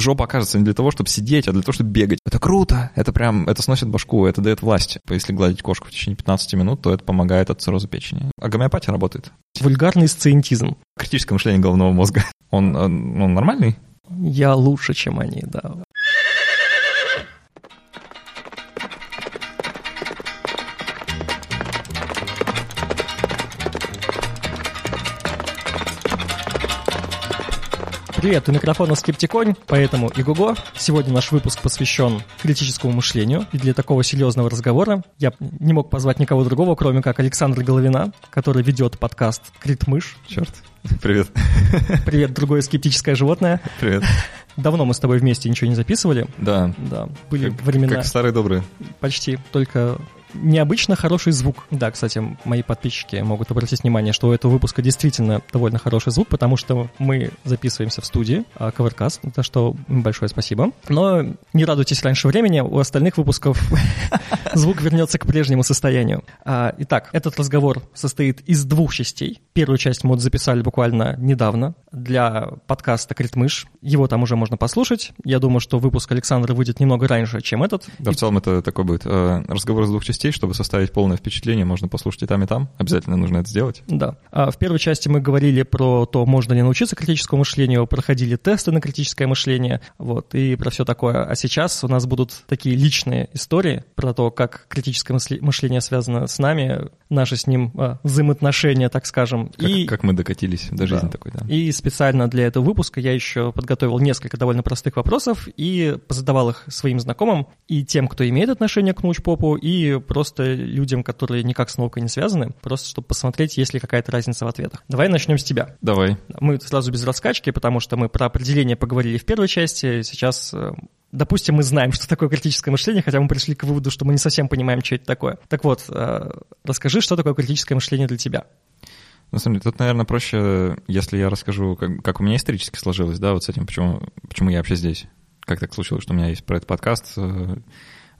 жопа окажется не для того, чтобы сидеть, а для того, чтобы бегать. Это круто, это прям, это сносит башку, это дает власть. Если гладить кошку в течение 15 минут, то это помогает от цирроза печени. А гомеопатия работает. Вульгарный сциентизм. Критическое мышление головного мозга. Он, он, он нормальный? Я лучше, чем они, да. Привет, у микрофона Скептиконь, поэтому и Гуго. Сегодня наш выпуск посвящен критическому мышлению, и для такого серьезного разговора я не мог позвать никого другого, кроме как Александра Головина, который ведет подкаст «Критмыш». Черт. Привет. Привет, другое скептическое животное. Привет. Давно мы с тобой вместе ничего не записывали. Да. Да, были как, времена. Как старые добрые. Почти, только необычно хороший звук. Да, кстати, мои подписчики могут обратить внимание, что у этого выпуска действительно довольно хороший звук, потому что мы записываемся в студии а, Covercast, за что большое спасибо. Но не радуйтесь раньше времени, у остальных выпусков звук вернется к прежнему состоянию. А, итак, этот разговор состоит из двух частей. Первую часть мы записали буквально недавно для подкаста «Критмыш». Его там уже можно послушать. Я думаю, что выпуск Александра выйдет немного раньше, чем этот. Да, в целом это такой будет э, разговор из двух частей частей, чтобы составить полное впечатление, можно послушать и там, и там. Обязательно нужно это сделать. Да. А в первой части мы говорили про то, можно ли научиться критическому мышлению, проходили тесты на критическое мышление, вот, и про все такое. А сейчас у нас будут такие личные истории про то, как критическое мышление связано с нами, наши с ним а, взаимоотношения, так скажем. Как, и, как мы докатились до жизни да. такой, да. И специально для этого выпуска я еще подготовил несколько довольно простых вопросов и задавал их своим знакомым и тем, кто имеет отношение к научпопу, и просто людям, которые никак с наукой не связаны, просто чтобы посмотреть, есть ли какая-то разница в ответах. Давай начнем с тебя. Давай. Мы сразу без раскачки, потому что мы про определение поговорили в первой части, сейчас э, Допустим, мы знаем, что такое критическое мышление, хотя мы пришли к выводу, что мы не совсем понимаем, что это такое. Так вот, э, расскажи, что такое критическое мышление для тебя. На самом деле, тут, наверное, проще, если я расскажу, как, как у меня исторически сложилось, да, вот с этим, почему, почему я вообще здесь. Как так случилось, что у меня есть про этот подкаст.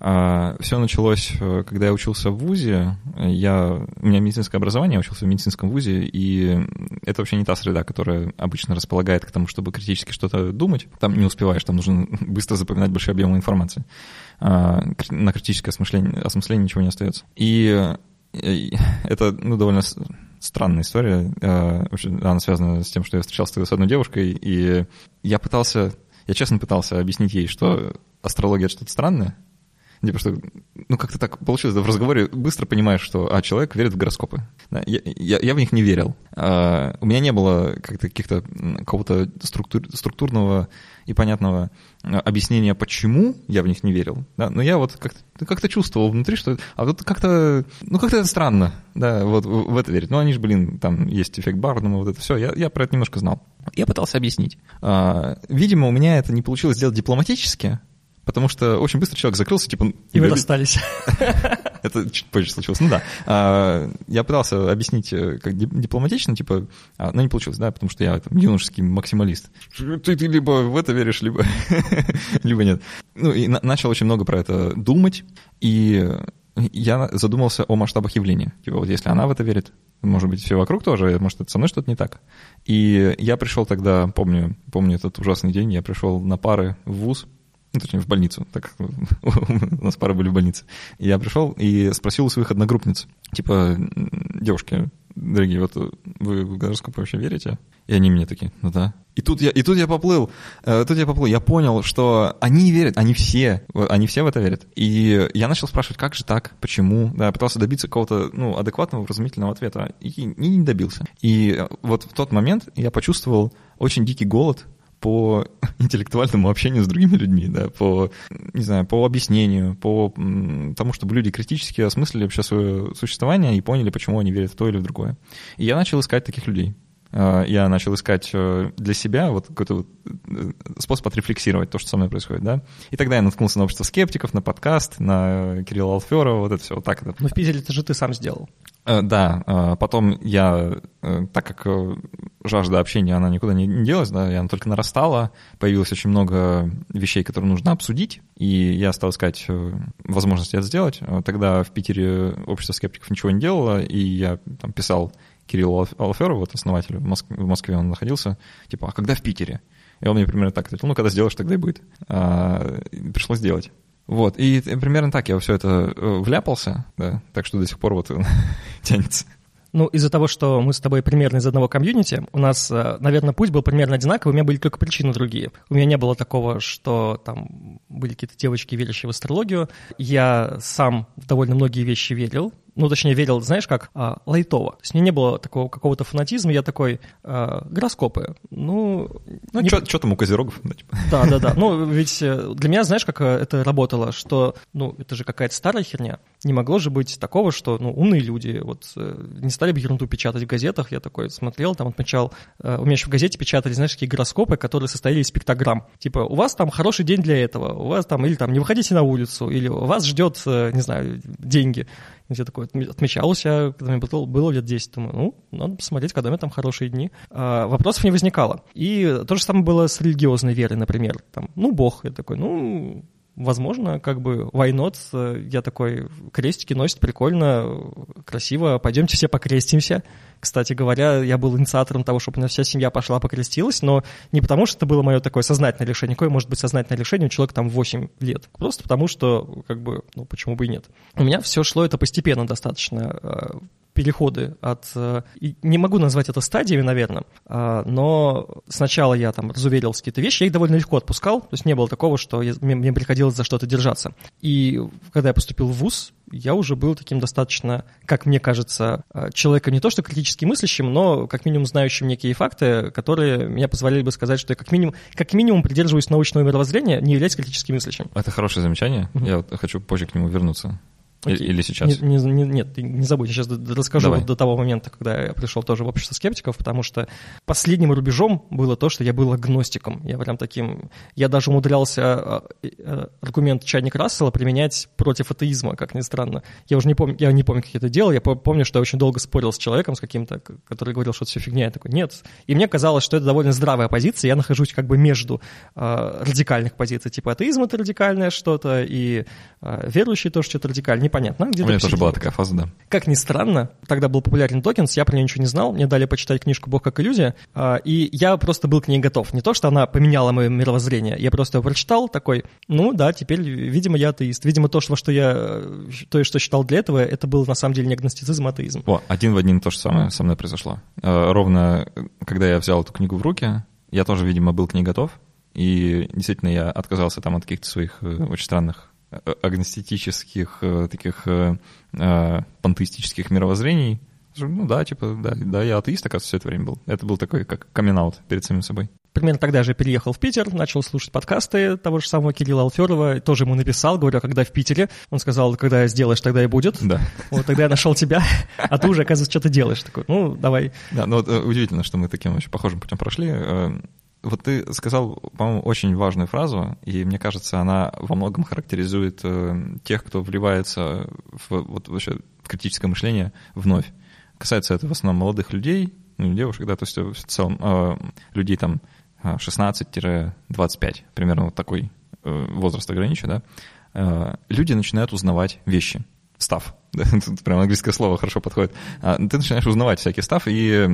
Э, а, Все началось, э, когда я учился в ВУЗе. Я, у меня медицинское образование, я учился в медицинском ВУЗе, и это вообще не та среда, которая обычно располагает к тому, чтобы критически что-то думать. Там не успеваешь, там нужно быстро запоминать большие объемы информации. А, на критическое осмысление, осмысление ничего не остается. И это ну, довольно странная история. А, она связана с тем, что я встречался с одной девушкой, и я пытался, я честно пытался объяснить ей, что астрология — это что-то странное, Типа, что, ну, как-то так получилось, да, в разговоре быстро понимаешь, что, а, человек верит в гороскопы. Да, я, я, я в них не верил. А, у меня не было как-то каких-то какого-то структур, структурного и понятного а, объяснения, почему я в них не верил. Да, но я вот как-то, как-то чувствовал внутри, что, а вот как-то, ну, как-то странно, да, вот в, это верить. Ну, они же, блин, там есть эффект Бардема, вот это все, я, я про это немножко знал. Я пытался объяснить. А, видимо, у меня это не получилось сделать дипломатически, потому что очень быстро человек закрылся, типа... И вы расстались. Это чуть позже случилось. Ну да. А, я пытался объяснить э, как дипломатично, типа, а, но не получилось, да, потому что я там, юношеский максималист. Ты, ты либо в это веришь, либо, либо нет. Ну и на, начал очень много про это думать, и я задумался о масштабах явления. Типа вот если она в это верит, может быть, все вокруг тоже, может, это со мной что-то не так. И я пришел тогда, помню, помню этот ужасный день, я пришел на пары в ВУЗ, точнее, в больницу, так у нас пара были в больнице. И я пришел и спросил у своих одногруппниц, типа, девушки, дорогие, вот вы в гороскоп вообще верите? И они мне такие, ну да. И тут я, и тут я поплыл, э, тут я поплыл, я понял, что они верят, они все, они все в это верят. И я начал спрашивать, как же так, почему, да, пытался добиться какого-то, ну, адекватного, вразумительного ответа, и не добился. И вот в тот момент я почувствовал очень дикий голод по интеллектуальному общению с другими людьми, да, по, не знаю, по объяснению, по тому, чтобы люди критически осмыслили вообще свое существование и поняли, почему они верят в то или в другое. И я начал искать таких людей. А, я начал искать э, для себя вот какой-то вот э, способ отрефлексировать то, что со мной происходит, да. И тогда я наткнулся на общество скептиков, на подкаст, на Кирилла Алферова, вот это все, вот так это. Ну, в Питере это же ты сам сделал. Э, да, потом я, так как жажда общения, она никуда не делась, да, она только нарастала, появилось очень много вещей, которые нужно обсудить, и я стал искать возможности это сделать. Тогда в Питере общество скептиков ничего не делало, и я там писал Кириллу Алферову, вот основателю, в Москве, он находился, типа, а когда в Питере? И он мне примерно так ответил, ну, когда сделаешь, тогда и будет. А, пришлось делать. Вот, и примерно так я все это э, вляпался, да, так что до сих пор вот тянется. Ну, из-за того, что мы с тобой примерно из одного комьюнити, у нас, э, наверное, путь был примерно одинаковый, у меня были только причины другие. У меня не было такого, что там были какие-то девочки, верящие в астрологию. Я сам довольно многие вещи верил, ну, точнее, верил, знаешь, как а, лайтово. То есть мне не было такого какого-то фанатизма, я такой, а, гороскопы, ну... Ну, не... что там у козерогов? Типа. Да, да, да. Ну, ведь э, для меня, знаешь, как э, это работало, что, ну, это же какая-то старая херня. Не могло же быть такого, что, ну, умные люди вот э, не стали бы ерунду печатать в газетах. Я такой смотрел, там отмечал... У меня еще в газете печатали, знаешь, такие гороскопы, которые состояли из пиктограмм. Типа, у вас там хороший день для этого, у вас там, или там, не выходите на улицу, или вас ждет, не знаю, деньги. Я такой отмечал у себя, когда мне было, было лет 10, думаю, ну, надо посмотреть, когда у меня там хорошие дни. А, вопросов не возникало. И то же самое было с религиозной верой, например. Там, ну, Бог. Я такой, ну, возможно, как бы, why not? Я такой, крестики носит, прикольно, красиво, пойдемте все покрестимся. Кстати говоря, я был инициатором того, чтобы у меня вся семья пошла покрестилась, но не потому, что это было мое такое сознательное решение, какое может быть сознательное решение у человека там 8 лет, просто потому что, как бы, ну, почему бы и нет. У меня все шло это постепенно достаточно э, переходы от... Э, не могу назвать это стадиями, наверное, а, но сначала я там разуверился какие-то вещи, я их довольно легко отпускал, то есть не было такого, что я, мне, мне приходилось за что-то держаться. И когда я поступил в ВУЗ, я уже был таким достаточно, как мне кажется, э, человеком не то что критически мыслящим, но как минимум знающим некие факты, которые меня позволяли бы сказать, что я как минимум, как минимум придерживаюсь научного мировоззрения, не являюсь критически мыслящим. Это хорошее замечание. Mm-hmm. Я вот хочу позже к нему вернуться. Окей. Или сейчас? Не, не, не, нет, не забудь, я сейчас расскажу вот до того момента, когда я пришел тоже в общество скептиков, потому что последним рубежом было то, что я был агностиком. Я прям таким... Я даже умудрялся а, а, аргумент чайник Рассела применять против атеизма, как ни странно. Я уже не помню, я не помню, как я это делал. Я помню, что я очень долго спорил с человеком, с каким-то, который говорил, что это все фигня. Я такой, нет. И мне казалось, что это довольно здравая позиция. Я нахожусь как бы между э, радикальных позиций. Типа атеизм — это радикальное что-то, и э, верующие тоже что-то радикальное непонятно. Где У меня тоже была такая фаза, да. Как ни странно, тогда был популярен Докинс, я про нее ничего не знал, мне дали почитать книжку «Бог как иллюзия», а, и я просто был к ней готов. Не то, что она поменяла мое мировоззрение, я просто прочитал такой, ну да, теперь, видимо, я атеист. Видимо, то, что я, то, что считал для этого, это был на самом деле не агностицизм, а атеизм. О, один в один то же самое со мной произошло. А, ровно, когда я взял эту книгу в руки, я тоже, видимо, был к ней готов, и действительно я отказался там от каких-то своих э, очень странных агностетических, э, таких э, пантеистических мировоззрений. Ну да, типа, да, да, я атеист, оказывается, все это время был. Это был такой, как камин перед самим собой. Примерно тогда же переехал в Питер, начал слушать подкасты того же самого Кирилла Алферова, тоже ему написал, говорю, «А когда в Питере. Он сказал, когда сделаешь, тогда и будет. Да. Вот тогда я нашел тебя, а ты уже, оказывается, что-то делаешь. Такой, ну, давай. Да, ну вот удивительно, что мы таким очень похожим путем прошли. Вот ты сказал, по-моему, очень важную фразу, и мне кажется, она во многом характеризует э, тех, кто вливается в, вот, вообще, в критическое мышление вновь. Касается это в основном молодых людей, ну, девушек, да, то есть в целом э, людей там 16-25, э, примерно вот такой э, возраст ограничен, да, э, люди начинают узнавать вещи, став, тут прям английское слово хорошо подходит, ты начинаешь узнавать всякий став, и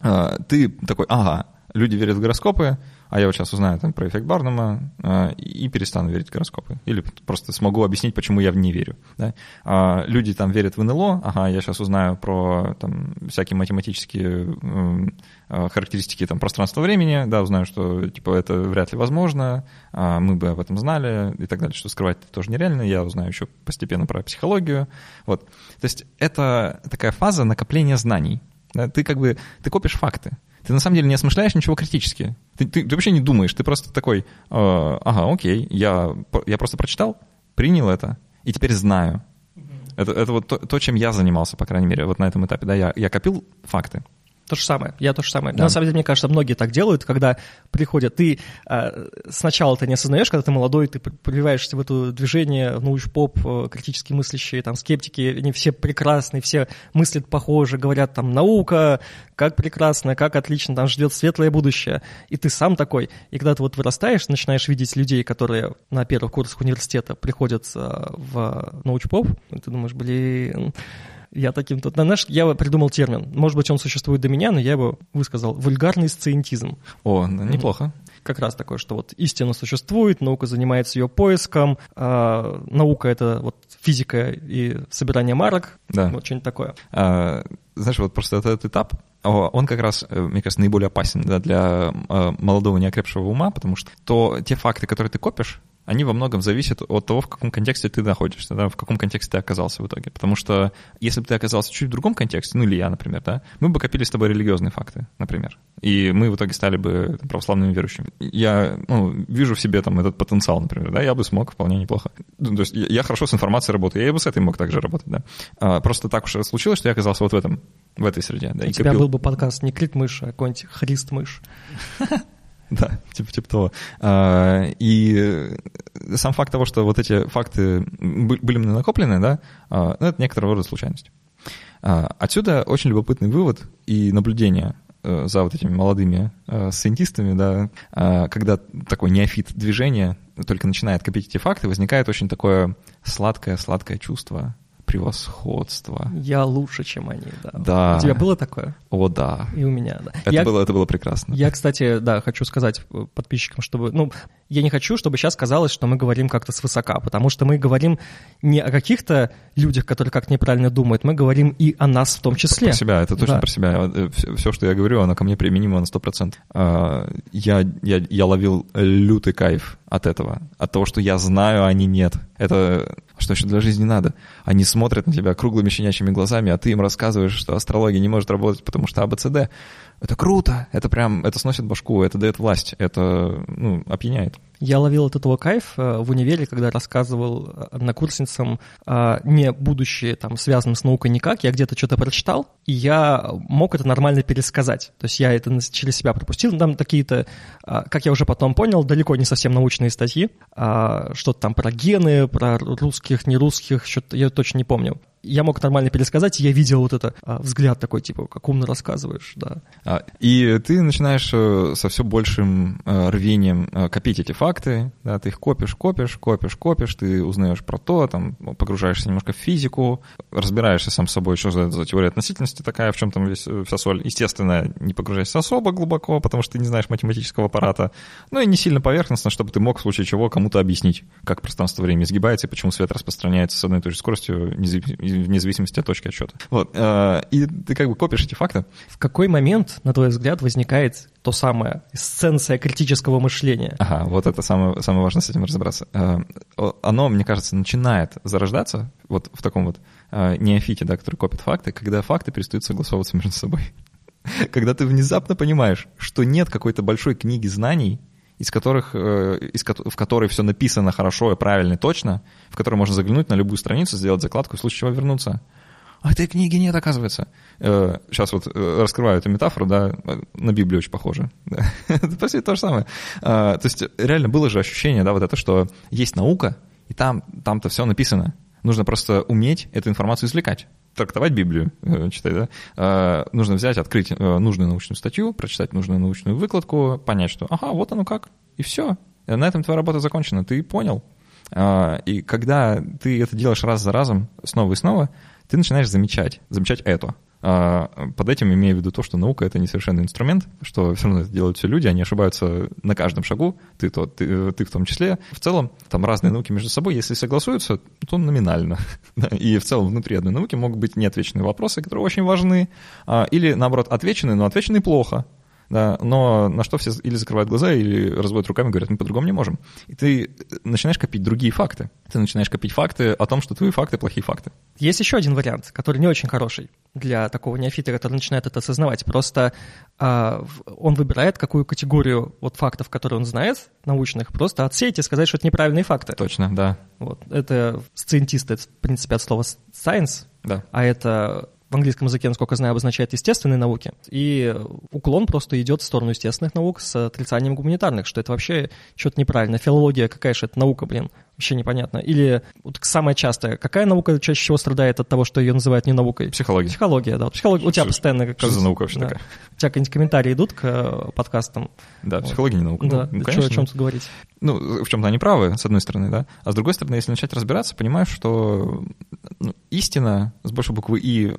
э, ты такой, ага, люди верят в гороскопы, а я вот сейчас узнаю там, про эффект Барнума э, и перестану верить в гороскопы. Или просто смогу объяснить, почему я в не верю. Да? А люди там верят в НЛО, ага, я сейчас узнаю про там, всякие математические э, характеристики там, пространства-времени, да, узнаю, что типа, это вряд ли возможно, а мы бы об этом знали и так далее, что скрывать это тоже нереально. Я узнаю еще постепенно про психологию. Вот. То есть это такая фаза накопления знаний. Ты как бы ты копишь факты ты на самом деле не осмышляешь ничего критически. Ты, ты, ты вообще не думаешь, ты просто такой, э, ага, окей, я, я просто прочитал, принял это, и теперь знаю. Это, это вот то, то, чем я занимался, по крайней мере, вот на этом этапе. Да, я, я копил факты, то же самое, я то же самое. Да. На самом деле, мне кажется, многие так делают, когда приходят, ты э, сначала ты не осознаешь, когда ты молодой, ты прививаешься в это движение, научпоп, э, критически мыслящие, там, скептики, они все прекрасные, все мыслят похоже, говорят там, наука, как прекрасно, как отлично, там ждет светлое будущее. И ты сам такой. И когда ты вот вырастаешь, начинаешь видеть людей, которые на первых курсах университета приходят э, в научпоп, ты думаешь, блин, я таким тут... Знаешь, я придумал термин. Может быть, он существует до меня, но я его высказал. Вульгарный сциентизм. О, неплохо. как раз такое, что вот истина существует, наука занимается ее поиском, а наука — это вот физика и собирание марок, Да. вот что-нибудь такое. А, знаешь, вот просто этот этап, он как раз, э, мне кажется, наиболее опасен да, для э, молодого неокрепшего ума, потому что то, те факты, которые ты копишь, они во многом зависят от того, в каком контексте ты находишься, да, в каком контексте ты оказался в итоге. Потому что если бы ты оказался чуть в другом контексте, ну или я, например, да, мы бы копили с тобой религиозные факты, например. И мы в итоге стали бы там, православными верующими. Я ну, вижу в себе там этот потенциал, например, да, я бы смог вполне неплохо. Ну, то есть я хорошо с информацией работаю, я бы с этой мог также работать, да. А, просто так уж случилось, что я оказался вот в этом, в этой среде. Да, У и тебя копил. был бы подкаст не Крит мышь, а какой-нибудь Христ мышь. Да, типа, типа того. А, И э, сам факт того, что вот эти факты бы- были мне накоплены, да, а, ну, это некоторого рода случайность. А, Отсюда очень любопытный вывод и наблюдение э, за вот этими молодыми э, сcientistами, да, когда такой неофит движения только начинает копить эти факты, возникает очень такое сладкое-сладкое чувство превосходства. Я лучше, чем они, да. Да. У тебя было такое? О, да. И у меня, да. Это, Я- было, это было прекрасно. Я, кстати, да, хочу сказать э, подписчикам, чтобы, ну, я не хочу, чтобы сейчас казалось, что мы говорим как-то свысока, потому что мы говорим не о каких-то людях, которые как-то неправильно думают, мы говорим и о нас в том числе. Про себя, это точно Да. про себя. Все, что я говорю, оно ко мне применимо на 100%. А, Я, я, я ловил лютый кайф от этого, от того, что я знаю, а они нет. Это что еще для жизни надо? Они смотрят на тебя круглыми щенячьими глазами, а ты им рассказываешь, что астрология не может работать, потому что АБЦД. Это круто, это прям, это сносит башку, это дает власть, это, ну, опьяняет. Я ловил от этого кайф э, в универе, когда рассказывал э, однокурсницам, э, не будучи там связанным с наукой никак, я где-то что-то прочитал, и я мог это нормально пересказать. То есть я это через себя пропустил. Там какие-то, э, как я уже потом понял, далеко не совсем научные статьи, а что-то там про гены, про русских, нерусских, что-то я точно не помню. Я мог нормально пересказать, я видел вот это а, взгляд такой, типа, как умно рассказываешь, да. А, И ты начинаешь э, со все большим э, рвением э, копить эти факты, да, ты их копишь, копишь, копишь, копишь, ты узнаешь про то, там, погружаешься немножко в физику, разбираешься сам с собой, что за, за теория относительности такая, в чем там весь, вся соль. Естественно, не погружаешься особо глубоко, потому что ты не знаешь математического аппарата, ну и не сильно поверхностно, чтобы ты мог в случае чего кому-то объяснить, как пространство-время изгибается и почему свет распространяется с одной и той же скоростью, незави- вне зависимости от точки отсчета. Вот. э, И ты как бы копишь эти факты, В какой момент, на твой взгляд, возникает то самое эссенция критического мышления? Ага, вот это самое, самое важное с этим разобраться. Э, Оно, мне кажется, начинает зарождаться вот в таком вот э, неофите, да, который копит факты, когда факты перестают согласовываться между собой. Когда ты внезапно понимаешь, что нет какой-то большой книги знаний, из которых, э, из, в которой все написано хорошо и правильно и точно, в которой можно заглянуть на любую страницу, сделать закладку в случае чего вернуться. А этой книги нет, оказывается. Сейчас вот э, раскрываю эту метафору, да, э, на Библию очень похоже. Это по сути то же самое. То есть реально было же ощущение, да, вот это, что есть наука, и там, там-то все написано. Нужно просто уметь эту информацию извлекать. Трактовать Библию, э, читать, да. А, Нужно взять, открыть э, нужную научную статью, прочитать нужную научную выкладку, понять, что ага, вот оно как, и все. На этом твоя работа закончена, ты понял. А, И когда ты это делаешь раз за разом, снова и снова, ты начинаешь замечать, замечать это. А, Под этим имею в виду то, что наука — это несовершенный инструмент, что все равно это делают все люди, они ошибаются на каждом шагу, ты, то, ты, ты в том числе. В целом, там разные науки между собой, если согласуются, то номинально. И в целом внутри одной науки могут быть неотвеченные вопросы, которые очень важны, а, или, наоборот, отвеченные, но отвеченные плохо. Да, но на что все или закрывают глаза, или разводят руками и говорят, мы по-другому не можем. И ты начинаешь копить другие факты. Ты начинаешь копить факты о том, что твои факты плохие факты. Есть еще один вариант, который не очень хороший для такого неофита, который начинает это осознавать. Просто в- он выбирает какую категорию вот фактов, которые он знает, научных, просто отсеять и сказать, что это неправильные факты. Точно, да. Вот. Это сциентисты, это, в принципе, от слова science, Да. а это в английском языке, насколько знаю, обозначает естественные науки. И уклон просто идет в сторону естественных наук с отрицанием гуманитарных, что это вообще что-то неправильно. Филология какая же это наука, блин, вообще непонятно. Или вот самое частое, какая наука чаще всего страдает от того, что ее называют не наукой? Психология. Психология, да. Психология, у тебя Что- постоянно... Как, что за наука вообще да. такая? У тебя какие-нибудь комментарии идут к э, подкастам? Да, психология не наука. Ну, да, ну, чё- конечно. о чем тут говорить? Ну, в чем-то они правы, с одной стороны, да. А с другой стороны, если начать разбираться, понимаешь, что ну, истина с большой буквы «и»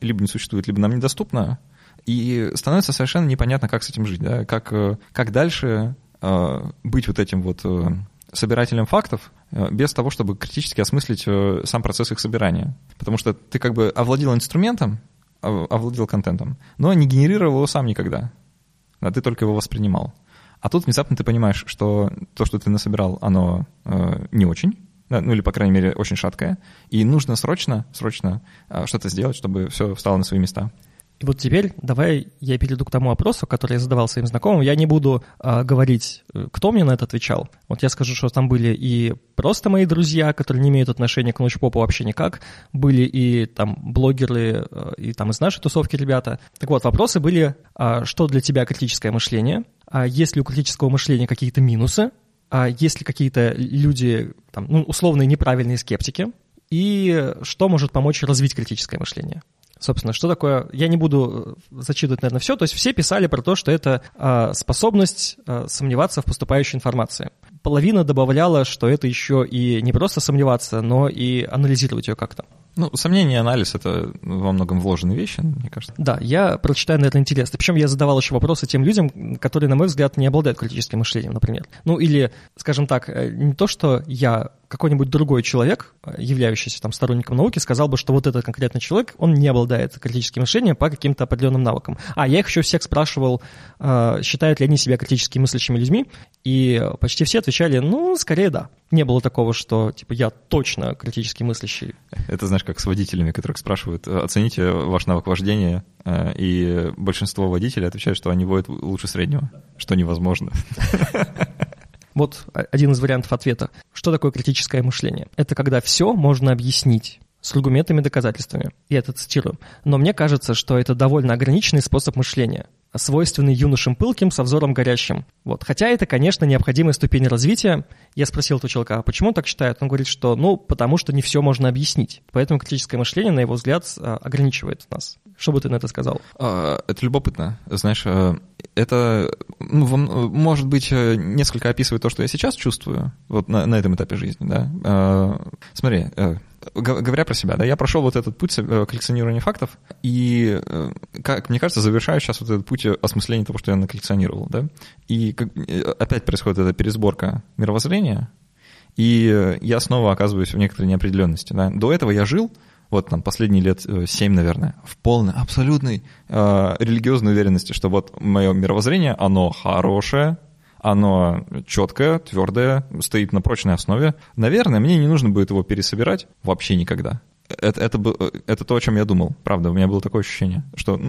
либо не существует, либо нам недоступна, И становится совершенно непонятно, как с этим жить, да, как, э, как дальше э, быть вот этим вот э, собирателем фактов э, без того, чтобы критически осмыслить э, сам процесс их собирания. Потому что ты как бы овладел инструментом, овладел контентом, но не генерировал его сам никогда. А ты только его воспринимал. А тут внезапно ты понимаешь, что то, что ты насобирал, оно э, не очень, ну или, по крайней мере, очень шаткое, и нужно срочно, срочно э, что-то сделать, чтобы все встало на свои места. И вот теперь давай я перейду к тому вопросу, который я задавал своим знакомым. Я не буду а, говорить, э, кто мне на это отвечал. Вот я скажу, что там были и просто мои друзья, которые не имеют отношения к научпопу вообще никак, были и там блогеры, э, и там из нашей тусовки ребята. Так вот, вопросы были, а, что для тебя критическое мышление, а есть ли у критического мышления какие-то минусы, а есть ли какие-то люди, там, ну, условные неправильные скептики, и что может помочь развить критическое мышление. Собственно, что такое... Я не буду э, зачитывать, наверное, все. То есть все писали про то, что это э, способность э, сомневаться в поступающей информации. Половина добавляла, что это еще и не просто сомневаться, но и анализировать ее как-то. Ну, сомнение и анализ — это во многом вложенные вещи, мне кажется. Да, я прочитаю, наверное, интересно. Причем я задавал еще вопросы тем людям, которые, на мой взгляд, не обладают критическим мышлением, например. Ну, или, скажем так, э, не то, что я какой-нибудь другой человек, являющийся там сторонником науки, сказал бы, что вот этот конкретный человек, он не обладает критическим мышлением по каким-то определенным навыкам. А я их еще всех спрашивал, э, считают ли они себя критически мыслящими людьми, и почти все отвечали, ну, скорее да. Не было такого, что, типа, я точно критически мыслящий. Это, знаешь, как с водителями, которых спрашивают, оцените ваш навык вождения, э, и большинство водителей отвечают, что они водят лучше среднего, что невозможно. Вот один из вариантов ответа. Что такое критическое мышление? Это когда все можно объяснить с аргументами и доказательствами. Я это цитирую. Но мне кажется, что это довольно ограниченный способ мышления свойственный юношам пылким со взором горящим. Вот. Хотя это, конечно, необходимая ступень развития. Я спросил этого человека, а почему он так считает? Он говорит, что, ну, потому что не все можно объяснить. Поэтому критическое мышление, на его взгляд, а, ограничивает нас. Что бы ты на это сказал? А, это любопытно. Знаешь, э, это, ну, может быть, э, несколько описывает то, что я сейчас чувствую, вот на, на этом этапе жизни, да. А, смотри, э, говоря про себя, да, я прошел вот этот путь э, коллекционирования фактов, и, э, как мне кажется, завершаю сейчас вот этот путь осмысления того, что я наколлекционировал, да, и как, э, опять происходит эта пересборка мировоззрения, и я снова оказываюсь в некоторой неопределенности, да. До этого я жил, вот там последние лет семь, наверное, в полной, абсолютной э, религиозной уверенности, что вот мое мировоззрение, оно хорошее, оно четкое, твердое, стоит на прочной основе. Наверное, мне не нужно будет его пересобирать вообще никогда. Это, это, это то, о чем я думал. Правда, у меня было такое ощущение, что,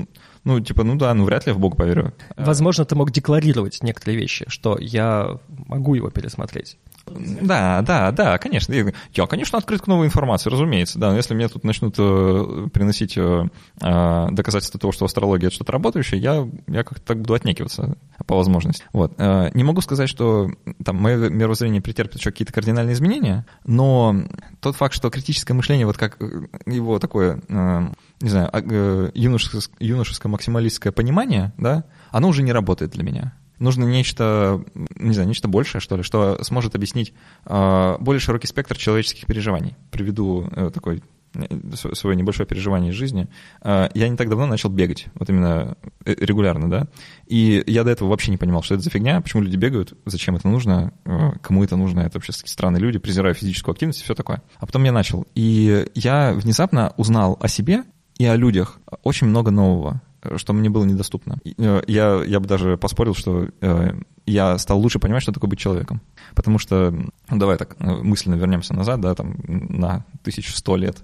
ну, типа, ну да, ну вряд ли я в Бога поверю. Возможно, ты мог декларировать некоторые вещи, что я могу его пересмотреть. Да, да, да, конечно. Я, конечно, открыт к новой информации, разумеется. Да, но если мне тут начнут э, приносить э, э, доказательства того, что астрология — это что-то работающее, я, я как-то так буду отнекиваться по возможности. Вот. Не могу сказать, что там мое мировоззрение претерпит еще какие-то кардинальные изменения, но тот факт, что критическое мышление, вот как его такое, не знаю, э, юношеское, юношеское максималистское понимание, да, оно уже не работает для меня нужно нечто, не знаю, нечто большее, что ли, что сможет объяснить э, более широкий спектр человеческих переживаний. Приведу э, такой э, свое небольшое переживание из жизни. Э, я не так давно начал бегать, вот именно э, регулярно, да, и я до этого вообще не понимал, что это за фигня, почему люди бегают, зачем это нужно, кому это нужно, это вообще странные люди, презираю физическую активность и все такое. А потом я начал, и я внезапно узнал о себе и о людях очень много нового что мне было недоступно. Э, я, я бы даже поспорил, что э, я стал лучше понимать, что такое быть человеком. Потому что, ну, давай так э, мысленно вернемся назад, да, там, на 1100 лет.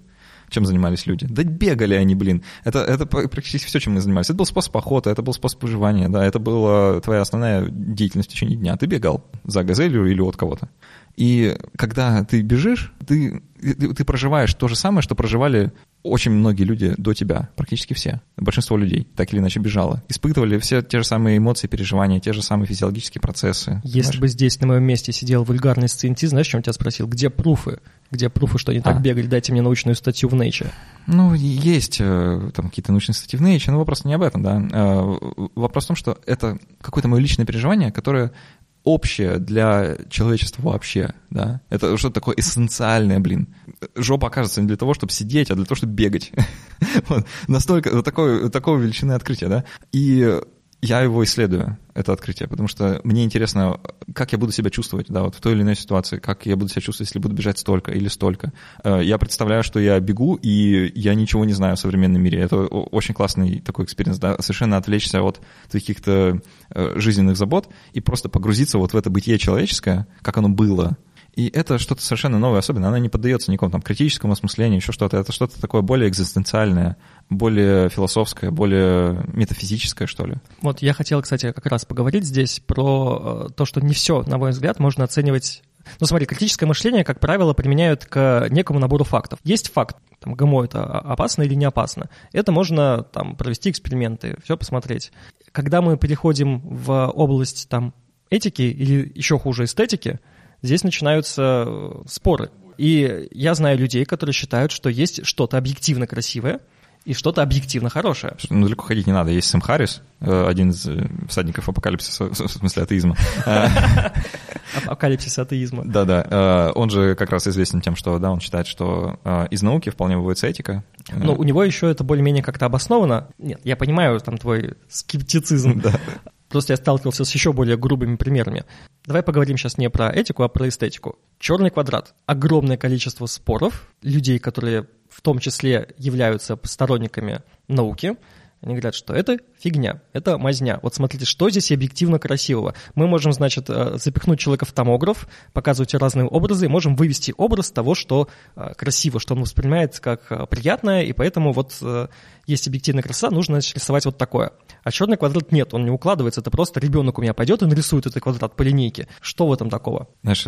Чем занимались люди? Да бегали они, блин. Это, это практически все, чем мы занимались. Это был способ охоты, это был способ выживания, да, это была твоя основная деятельность в течение дня. Ты бегал за газелью или от кого-то. И когда ты бежишь, ты, ты, ты проживаешь то же самое, что проживали очень многие люди до тебя, практически все, большинство людей так или иначе бежало, испытывали все те же самые эмоции, переживания, те же самые физиологические процессы. Если знаешь? бы здесь на моем месте сидел вульгарный сциентист, знаешь, чем тебя спросил? Где пруфы? Где пруфы, что они а. так бегали? Дайте мне научную статью в Nature. Ну, есть э, там какие-то научные статьи в Nature, но вопрос не об этом, да. Э, вопрос в том, что это какое-то мое личное переживание, которое общее для человечества вообще, да. Это что-то такое эссенциальное, блин. Жопа окажется не для того, чтобы сидеть, а для того, чтобы бегать. вот. Настолько, вот такой, такого величины открытия, да. И я его исследую, это открытие, потому что мне интересно, как я буду себя чувствовать, да, вот в той или иной ситуации, как я буду себя чувствовать, если буду бежать столько или столько. Э, я представляю, что я бегу, и я ничего не знаю о современном мире. Это очень классный такой experience, да, совершенно отвлечься от каких-то э, жизненных забот и просто погрузиться вот в это бытие человеческое, как оно было, и это что-то совершенно новое, особенно она не поддается никакому там критическому осмыслению, еще что-то. Это что-то такое более экзистенциальное, более философское, более метафизическое, что ли. Вот я хотел, кстати, как раз поговорить здесь про э, то, что не все, на мой взгляд, можно оценивать ну, смотри, критическое мышление, как правило, применяют к некому набору фактов. Есть факт, там, ГМО это опасно или не опасно. Это можно там провести эксперименты, все посмотреть. Когда мы переходим в область там этики или еще хуже эстетики, здесь начинаются э, споры. И я знаю людей, которые считают, что есть что-то объективно красивое, и что-то объективно хорошее. Ну, далеко ходить не надо. Есть Сэм Харрис, э, один из э, всадников апокалипсиса, в смысле атеизма. Апокалипсис атеизма. Да-да. Он же как раз известен тем, что да, он считает, что из науки вполне выводится этика. Но у него еще это более-менее как-то обосновано. Нет, я понимаю там твой скептицизм. Да. Просто я сталкивался с еще более грубыми примерами. Давай поговорим сейчас не про этику, а про эстетику. Черный квадрат. Огромное количество споров, людей, которые в том числе являются сторонниками науки, они говорят, что это фигня, это мазня. Вот смотрите, что здесь объективно красивого. Мы можем, значит, э, запихнуть человека в томограф, показывать разные образы, можем вывести образ того, что э, красиво, что он воспринимает как э, приятное, и поэтому вот есть объективная красота, нужно значит, рисовать вот такое. А черный квадрат нет, он не укладывается, это просто ребенок у меня пойдет и нарисует этот квадрат по линейке. Что в этом такого? Знаешь,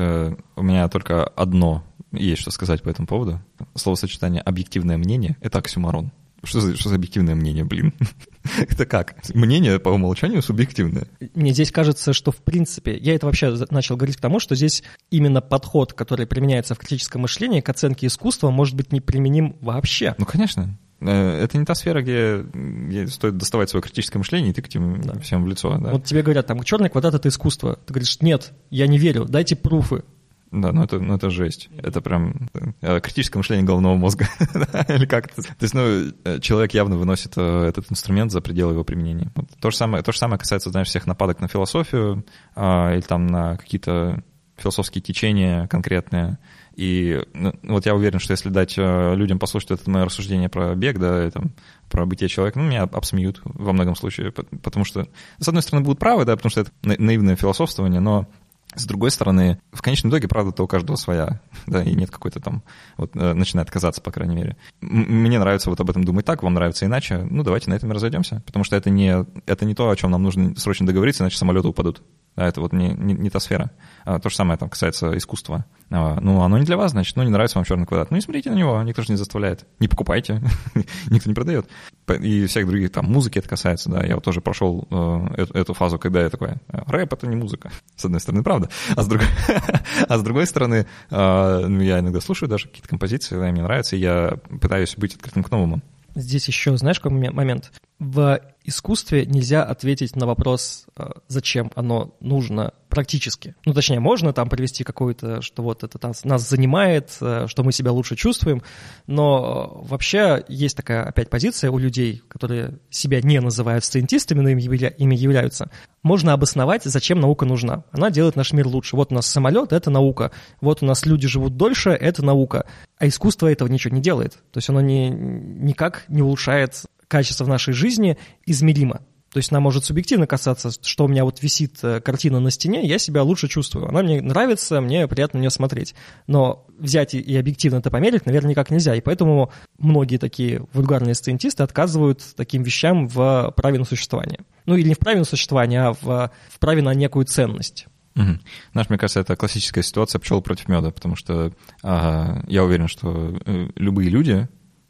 у меня только одно есть что сказать по этому поводу. Словосочетание «объективное мнение» — это оксюмарон. Что за, что за объективное мнение, блин? это как? Мнение по умолчанию субъективное. Мне здесь кажется, что в принципе, я это вообще начал говорить к тому, что здесь именно подход, который применяется в критическом мышлении к оценке искусства, может быть не применим вообще. Ну, конечно. Э, это не та сфера, где, стоит доставать свое критическое мышление и тыкать им да. всем в лицо. Да. Вот тебе говорят, там, черный квадрат — это искусство. Ты говоришь, нет, я не верю, дайте пруфы. Да, ну это, ну это жесть. Это прям э, критическое мышление головного мозга. Или как то То есть, ну, э, человек явно выносит э, этот инструмент за пределы его применения. То, же самое, то же самое касается, знаешь, всех нападок на философию а, или там на какие-то философские течения конкретные. И ну, вот я уверен, что если дать людям послушать это мое рассуждение про бег, да, и, там, про бытие человека, ну, меня обсмеют во многом случае, потому что, с одной стороны, будут правы, да, потому что это наивное философствование, но с другой стороны, в конечном итоге, правда-то у каждого своя, да, и нет какой-то там, вот э, начинает казаться, по крайней мере. Мне нравится вот об этом думать так, вам нравится иначе, ну давайте на этом и разойдемся, потому что это не, это не то, о чем нам нужно срочно договориться, иначе самолеты упадут. Да, это вот не, не, не та сфера. А, то же самое там касается искусства. А, ну, оно не для вас, значит, ну, не нравится вам черный квадрат. Ну, не смотрите на него, никто же не заставляет. Не покупайте, никто не продает. И всех других, там, музыки это касается, да. Я вот тоже прошел э, эту, эту фазу, когда я такой, рэп — это не музыка. С одной стороны, правда. А с другой, а с другой стороны, э, я иногда слушаю даже какие-то композиции, да, мне нравится, и я пытаюсь быть открытым к новому. Здесь еще, знаешь, какой момент? В искусстве нельзя ответить на вопрос, э, зачем оно нужно практически. Ну, точнее, можно там привести какое-то, что вот это нас, нас занимает, э, что мы себя лучше чувствуем, но вообще есть такая опять позиция у людей, которые себя не называют сциентистами, но ими являются. Можно обосновать, зачем наука нужна. Она делает наш мир лучше. Вот у нас самолет — это наука. Вот у нас люди живут дольше — это наука. А искусство этого ничего не делает. То есть оно не, никак не улучшает качество в нашей жизни измеримо. То есть нам может субъективно касаться, что у меня вот висит э, картина на стене, я себя лучше чувствую. Она мне нравится, мне приятно на нее смотреть. Но взять и объективно это померить, наверное, никак нельзя. И поэтому многие такие вульгарные сциентисты отказывают таким вещам в праве на существование. Ну или не в праве на существование, а в, в праве на некую ценность. Угу. Знаешь, мне кажется, это классическая ситуация пчел против меда, потому что а, я уверен, что э, любые люди,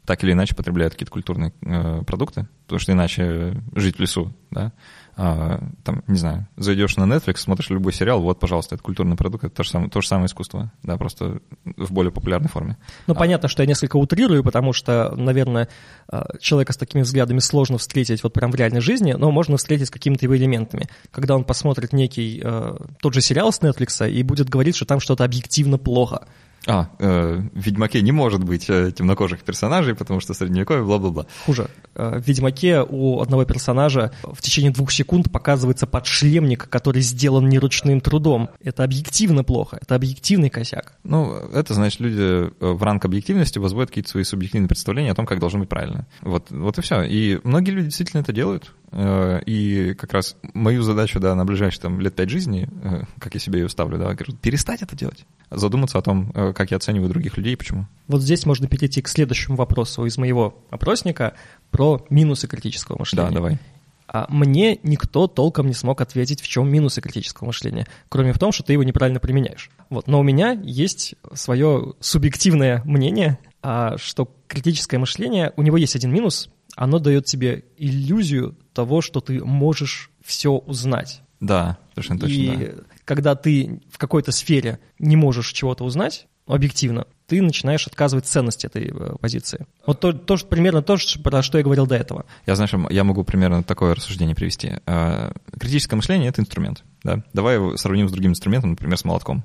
так или иначе потребляют какие-то культурные э, продукты, потому что иначе жить в лесу, да, а, там, не знаю, зайдешь на Netflix, смотришь любой сериал, вот, пожалуйста, это культурный продукт, это то же самое, то же самое искусство, да, просто в более популярной форме. Ну, а. понятно, что я несколько утрирую, потому что, наверное, а, человека с такими взглядами сложно встретить вот прям в реальной жизни, но можно встретить с какими-то его элементами. Когда он посмотрит некий э, тот же сериал с Netflix и будет говорить, что там что-то объективно плохо, а, э, в Ведьмаке не может быть э, темнокожих персонажей, потому что средневековье, бла-бла-бла. Хуже. Э, в Ведьмаке у одного персонажа в течение двух секунд показывается подшлемник, который сделан неручным трудом. Это объективно плохо, это объективный косяк. Ну, это значит, люди э, в ранг объективности возводят какие-то свои субъективные представления о том, как должно быть правильно. Вот, вот и все. И многие люди действительно это делают. Э, и как раз мою задачу, да, на ближайшие там, лет пять жизни, э, как я себе ее ставлю, да, говорю, перестать это делать. Задуматься о том, э, как я оцениваю других людей и почему. Вот здесь можно перейти к следующему вопросу из моего опросника про минусы критического мышления. Да, давай. А мне никто толком не смог ответить, в чем минусы критического мышления, кроме в том, что ты его неправильно применяешь. Вот. Но у меня есть свое субъективное мнение, а, что критическое мышление, у него есть один минус, оно дает тебе иллюзию того, что ты можешь все узнать. Да, совершенно точно. И да. когда ты в какой-то сфере не можешь чего-то узнать, объективно, ты начинаешь отказывать ценности этой э, позиции. Вот то, то что, примерно то, про что я говорил до этого. Я, знаешь, я могу примерно такое рассуждение привести. Э, критическое мышление — это инструмент. Да? Давай его сравним с другим инструментом, например, с молотком.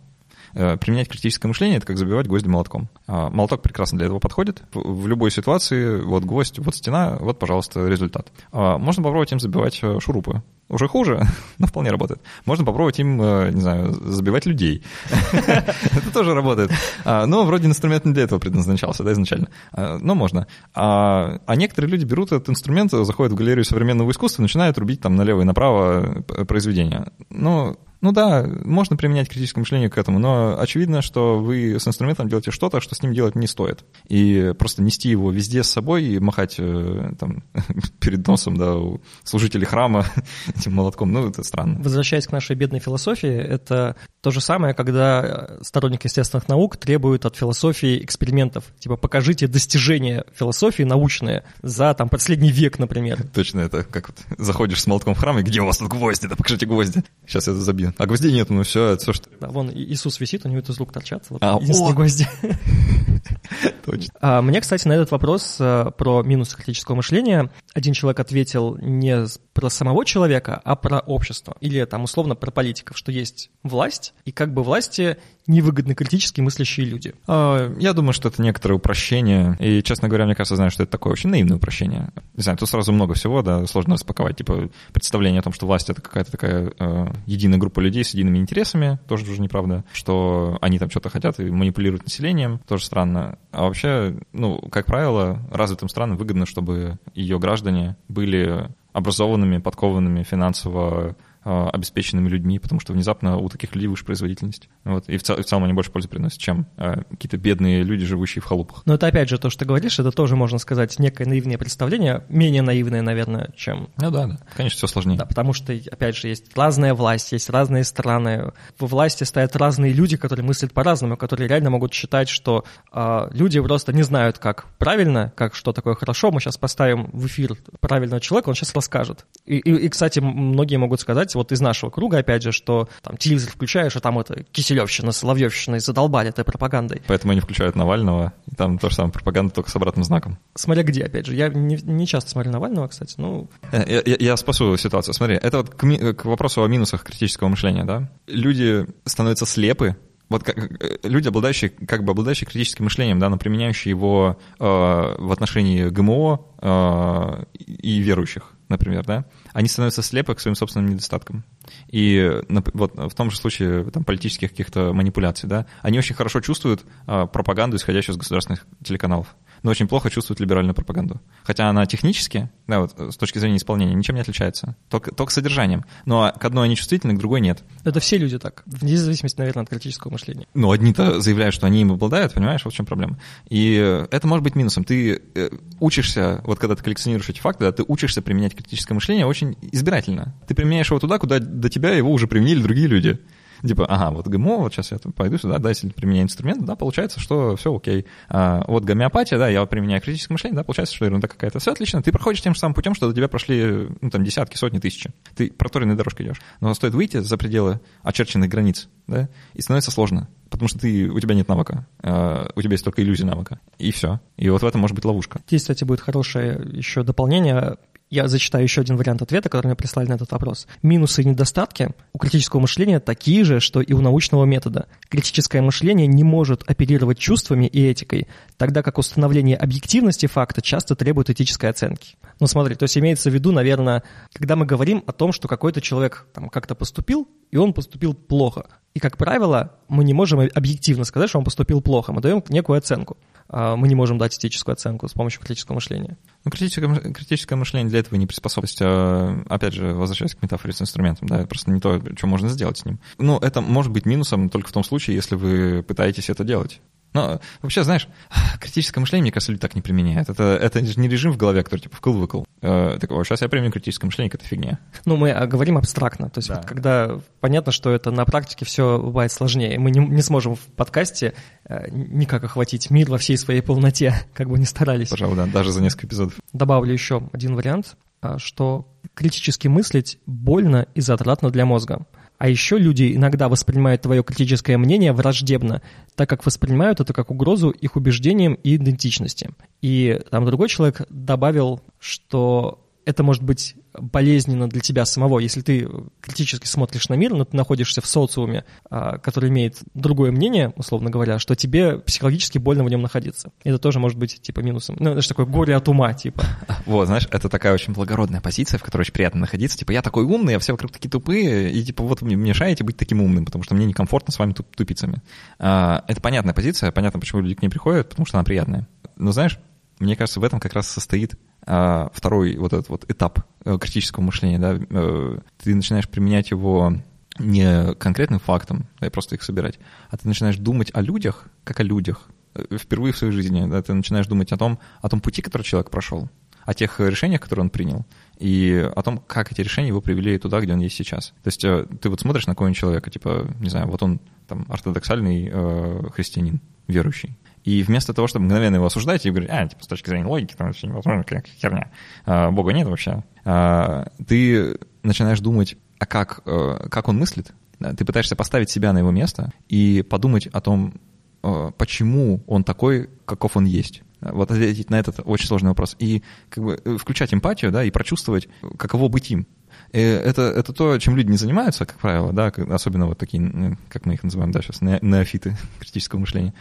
Э, применять критическое мышление — это как забивать гвозди молотком. А молоток прекрасно для этого подходит. В любой ситуации вот гвоздь, вот стена, вот, пожалуйста, результат. А можно попробовать им забивать э, шурупы. Уже хуже, но вполне работает. Можно попробовать им, э, не знаю, забивать людей. Это тоже работает. А, но вроде инструмент не для этого предназначался, да, изначально. Но можно. А некоторые люди берут этот инструмент, заходят в галерею современного искусства начинают рубить там налево и направо произведения. Ну, ну да, можно применять критическое мышление к этому, но очевидно, что вы с инструментом делаете что-то, что с ним делать не стоит. И просто нести его везде с собой и махать э, там, перед носом да, у служителей храма этим молотком, ну это странно. Возвращаясь к нашей бедной философии, это то же самое, когда сторонник естественных наук требует от философии экспериментов. Типа покажите достижения философии научные за там последний век, например. Точно, это как вот заходишь с молотком в храм, и где у вас тут гвозди? Да покажите гвозди. Сейчас я забью. А гвоздей нет, ну все, это все, что... Да, вон Иисус висит, у него из рук торчат. Вот а, единственные гвозди. Точно. А, мне, кстати, на этот вопрос а, про минус критического мышления один человек ответил не про самого человека, а про общество. Или там условно про политиков, что есть власть, и как бы власти невыгодны критически мыслящие люди. А, я думаю, что это некоторое упрощение. И, честно говоря, мне кажется, знаю, что это такое очень наивное упрощение. Не знаю, тут сразу много всего, да, сложно распаковать. Типа представление о том, что власть — это какая-то такая э, единая группа людей с едиными интересами, тоже уже неправда. Что они там что-то хотят и манипулируют населением, тоже странно. А вообще, ну, как правило, развитым странам выгодно, чтобы ее граждане были образованными, подкованными финансово обеспеченными людьми, потому что внезапно у таких людей выше производительность. Вот. И в, цел, в целом они больше пользы приносят, чем э, какие-то бедные люди, живущие в халупах. Но это опять же то, что ты говоришь, это тоже, можно сказать, некое наивное представление, менее наивное, наверное, чем... Ну да, да. Конечно, все сложнее. Да, потому что, опять же, есть разная власть, есть разные страны. В власти стоят разные люди, которые мыслят по-разному, которые реально могут считать, что э, люди просто не знают, как правильно, как что такое хорошо. Мы сейчас поставим в эфир правильного человека, он сейчас расскажет. И, и, и кстати, многие могут сказать, сказать, вот из нашего круга, опять же, что там телевизор включаешь, а там это Киселевщина, Соловьевщина, и задолбали этой пропагандой. Поэтому они включают Навального, и там то же самое, пропаганда только с обратным знаком. Смотря где, опять же. Я не, не часто смотрю Навального, кстати, ну... Я, я, я спасу ситуацию. Смотри, это вот к, к вопросу о минусах критического мышления, да? Люди становятся слепы вот как, э, люди, обладающие, как бы обладающие критическим мышлением, да, но применяющие его э, в отношении ГМО э, и верующих, например, да, они становятся слепы к своим собственным недостаткам. И вот в том же случае там, политических каких-то манипуляций, да, они очень хорошо чувствуют э, пропаганду, исходящую из государственных телеканалов но очень плохо чувствует либеральную пропаганду. Хотя она технически, да, вот с точки зрения исполнения, ничем не отличается, только, только содержанием. Но к одной они чувствительны, к другой нет. Это все люди так, вне зависимости, наверное, от критического мышления. Ну, одни-то заявляют, что они им обладают, понимаешь, вот в чем проблема. И это может быть минусом. Ты э, учишься, вот когда ты коллекционируешь эти факты, да, ты учишься применять критическое мышление очень избирательно. Ты применяешь его туда, куда до тебя его уже применили другие люди. Типа, ага, вот ГМО, вот сейчас я пойду сюда, да, если применяю инструмент, да, получается, что все окей. А, вот гомеопатия, да, я применяю критическое мышление, да, получается, что ерунда какая-то. Все отлично, ты проходишь тем же самым путем, что до тебя прошли, ну, там, десятки, сотни, тысячи. Ты проторенной дорожкой идешь. Но стоит выйти за пределы очерченных границ, да, и становится сложно потому что ты, у тебя нет навыка, э, у тебя есть только иллюзия навыка, и все. И вот в этом может быть ловушка. Здесь, кстати, будет хорошее еще дополнение. Я зачитаю еще один вариант ответа, который мне прислали на этот вопрос. Минусы и недостатки у критического мышления такие же, что и у научного метода. Критическое мышление не может оперировать чувствами и этикой, тогда как установление объективности факта часто требует этической оценки. Ну смотри, то есть имеется в виду, наверное, когда мы говорим о том, что какой-то человек там как-то поступил, и он поступил плохо. И, как правило, мы не можем объективно сказать, что он поступил плохо. Мы даем некую оценку. А, мы не можем дать этическую оценку с помощью критического мышления. Ну, критическое, критическое мышление для этого не приспособлено. А, опять же, возвращаясь к метафоре с инструментом, да, просто не то, что можно сделать с ним. Ну, это может быть минусом только в том случае, если вы пытаетесь это делать. Но вообще, знаешь, критическое мышление, мне кажется, люди так не применяют. Это, это не режим в голове, который типа вкл-выкл. Э, такого, сейчас я применю критическое мышление, это фигня. Ну, мы а, говорим абстрактно. То есть да. вот когда понятно, что это на практике все бывает сложнее. Мы не, не сможем в подкасте э, никак охватить мир во всей своей полноте, как бы ни старались. Пожалуй, да, даже за несколько эпизодов. Добавлю еще один вариант, а, что критически мыслить больно и затратно для мозга. А еще люди иногда воспринимают твое критическое мнение враждебно, так как воспринимают это как угрозу их убеждениям и идентичности. И там другой человек добавил, что это может быть болезненно для тебя самого, если ты критически смотришь на мир, но ты находишься в социуме, а, который имеет другое мнение, условно говоря, что тебе психологически больно в нем находиться. Это тоже может быть типа минусом. Ну, это же такое горе от ума, типа. Вот, знаешь, это такая очень благородная позиция, в которой очень приятно находиться. Типа, я такой умный, а все вокруг такие тупые, и типа вот вы мне мешаете быть таким умным, потому что мне некомфортно с вами тупицами. А, это понятная позиция, понятно, почему люди к ней приходят, потому что она приятная. Но знаешь, мне кажется, в этом как раз состоит второй вот этот вот этап э, критического мышления, да, э, ты начинаешь применять его не конкретным фактом, да, и просто их собирать, а ты начинаешь думать о людях, как о людях, э, впервые в своей жизни, да, ты начинаешь думать о том, о том пути, который человек прошел, о тех решениях, которые он принял, и о том, как эти решения его привели туда, где он есть сейчас. То есть ты вот смотришь на какого-нибудь человека, типа, не знаю, вот он там ортодоксальный э, христианин, верующий, и вместо того, чтобы мгновенно его осуждать и говорить, а, типа, с точки зрения логики, там вообще невозможно, как херня, а, Бога нет вообще, а, ты начинаешь думать, а как, а, как он мыслит, ты пытаешься поставить себя на его место и подумать о том, а, почему он такой, каков он есть. Вот ответить на этот очень сложный вопрос. И как бы э, включать эмпатию, да, и прочувствовать, каково быть им. Это, это то, чем люди не занимаются, как правило, да, особенно вот такие, как мы их называем, да, сейчас, неофиты критического мышления.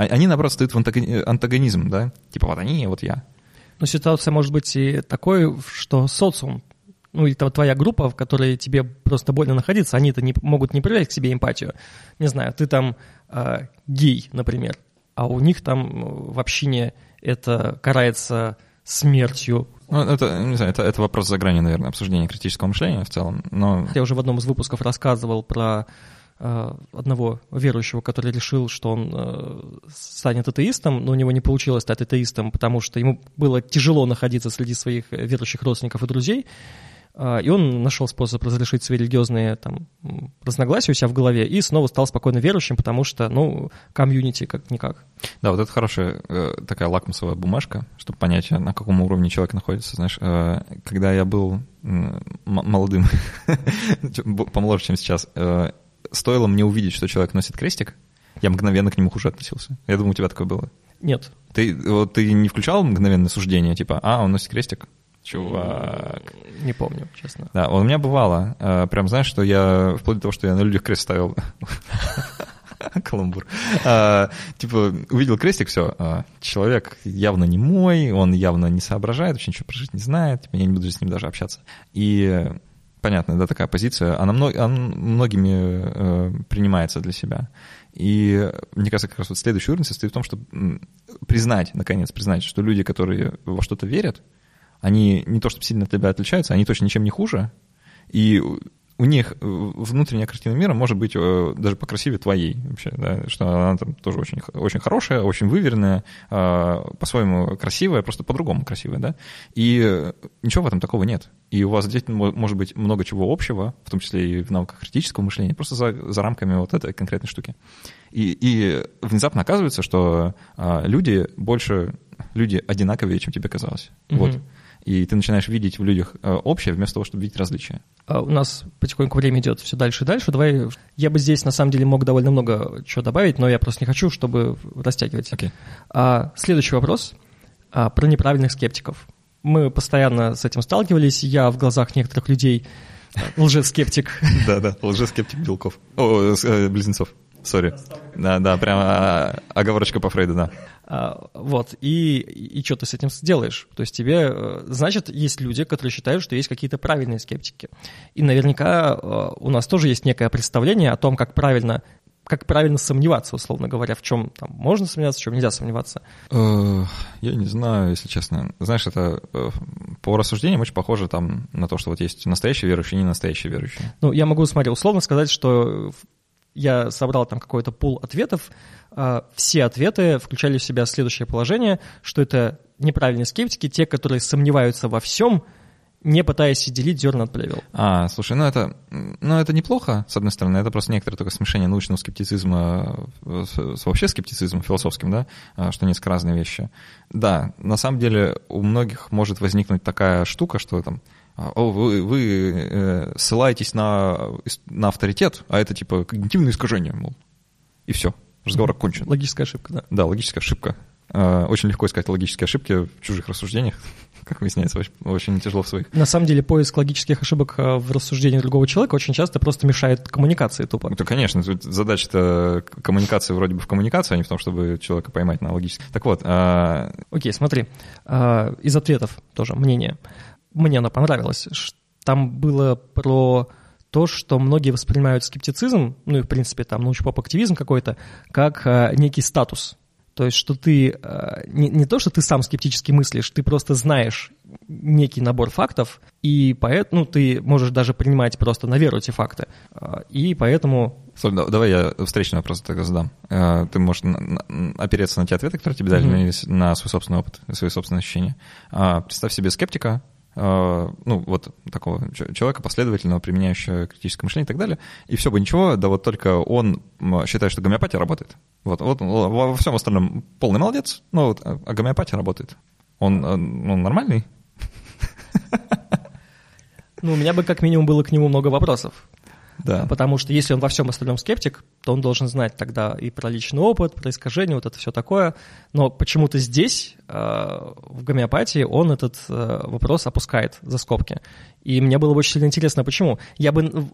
А, они, наоборот, стоят в антагонизм, да? Типа вот они, вот я. Но ситуация может быть и такой, что социум, ну, или твоя группа, в которой тебе просто больно находиться, они-то не, могут не проявлять к себе эмпатию. Не знаю, ты там э, гей, например, а у них там э, в общине это карается смертью. Ну, это, не знаю, это, это вопрос за гранью, наверное, обсуждения критического мышления в целом, но... Я уже в одном из выпусков рассказывал про одного верующего, который решил, что он э, станет атеистом, но у него не получилось стать атеистом, потому что ему было тяжело находиться среди своих верующих родственников и друзей, э, и он нашел способ разрешить свои религиозные там, разногласия у себя в голове и снова стал спокойно верующим, потому что, ну, комьюнити как-никак. Да, вот это хорошая такая лакмусовая бумажка, чтобы понять, на каком уровне человек находится. Знаешь, когда я был молодым, помоложе, чем сейчас, стоило мне увидеть, что человек носит крестик, я мгновенно к нему хуже относился. Я думаю, у тебя такое было. Нет. Ты, вот, ты не включал мгновенное суждение, типа, а, он носит крестик? Чувак. Не помню, честно. Да, у меня бывало. Э, прям знаешь, что я, вплоть до того, что я на людях крест ставил. Каламбур. А, типа, увидел крестик, все, а, человек явно не мой, он явно не соображает, вообще ничего прожить не знает, типа, я не буду с ним даже общаться. И понятно, да, такая позиция, она, мно, она многими э, принимается для себя. И мне кажется, как раз вот следующий уровень состоит в том, чтобы признать, наконец, признать, что люди, которые во что-то верят, они не то чтобы сильно от тебя отличаются, они точно ничем не хуже, и у них внутренняя картина мира может быть даже покрасивее твоей вообще, да, что она там тоже очень, очень хорошая, очень выверенная, по-своему красивая, просто по-другому красивая, да, и ничего в этом такого нет. И у вас действительно может быть много чего общего, в том числе и в навыках критического мышления, просто за, за рамками вот этой конкретной штуки. И, и внезапно оказывается, что а, люди больше, люди одинаковее, чем тебе казалось. Mm-hmm. Вот. И ты начинаешь видеть в людях а, общее, вместо того, чтобы видеть различия. А у нас потихоньку время идет все дальше и дальше. Давай, я бы здесь на самом деле мог довольно много чего добавить, но я просто не хочу, чтобы растягивать. Okay. А, следующий вопрос а, про неправильных скептиков. Мы постоянно с этим сталкивались. Я в глазах некоторых людей лжескептик. Да-да, лжескептик Белков. О, э, Близнецов. Сори. Да, да, прям а, оговорочка по Фрейду, да. А, вот, и, и что ты с этим сделаешь? То есть тебе, э, значит, есть люди, которые считают, что есть какие-то правильные скептики. И наверняка э, у нас тоже есть некое представление о том, как правильно как правильно сомневаться, условно говоря, в чем там можно сомневаться, в чем нельзя сомневаться? Э, я не знаю, если честно. Знаешь, это по рассуждениям очень похоже там на то, что вот есть настоящие верующие и не настоящие верующие. Ну, я могу, смотри, условно сказать, что я собрал там какой-то пул ответов, а, все ответы включали в себя следующее положение, что это неправильные скептики, те, которые сомневаются во всем, не пытаясь делить зерна от плевел. А, слушай, ну это, ну это неплохо, с одной стороны, это просто некоторое такое смешение научного скептицизма с, с вообще скептицизмом философским, да, а, что несколько разные вещи. Да, на самом деле у многих может возникнуть такая штука, что там, о, вы, вы э, ссылаетесь на, на авторитет, а это типа когнитивное искажение, мол. И все, разговор окончен. Логическая ошибка, да. Да, логическая ошибка. А, очень легко искать логические ошибки в чужих рассуждениях, как выясняется, очень, очень тяжело в своих. На самом деле поиск логических ошибок а, в рассуждении другого человека очень часто просто мешает коммуникации тупо. Ну, конечно, задача-то коммуникации вроде бы в коммуникации, а не в том, чтобы человека поймать на логически. Так вот. А... Окей, смотри, из ответов тоже мнение мне она понравилась. Там было про то, что многие воспринимают скептицизм, ну и, в принципе, там научно-поп-активизм какой-то, как э, некий статус. То есть, что ты э, не, не то, что ты сам скептически мыслишь, ты просто знаешь некий набор фактов, и поэтому ну, ты можешь даже принимать просто на веру эти факты. Э, и поэтому... Слушай, давай я встречный вопрос тогда задам. Э, ты можешь опереться на те ответы, которые тебе дали, mm-hmm. на свой собственный опыт, свои собственные ощущения. А, представь себе скептика, ну, вот такого человека, последовательного, применяющего критическое мышление и так далее, и все бы ничего, да вот только он считает, что гомеопатия работает. Вот, вот во всем остальном полный молодец, но вот, а, а гомеопатия работает. Он, э, он нормальный? Ну, у меня бы как минимум было к нему много вопросов. Да. Потому что если он во всем остальном скептик, то он должен знать тогда и про личный опыт, про искажение, вот это все такое. Но почему-то здесь, э, в гомеопатии, он этот э, вопрос опускает за скобки. И мне было очень сильно интересно, почему. Я бы...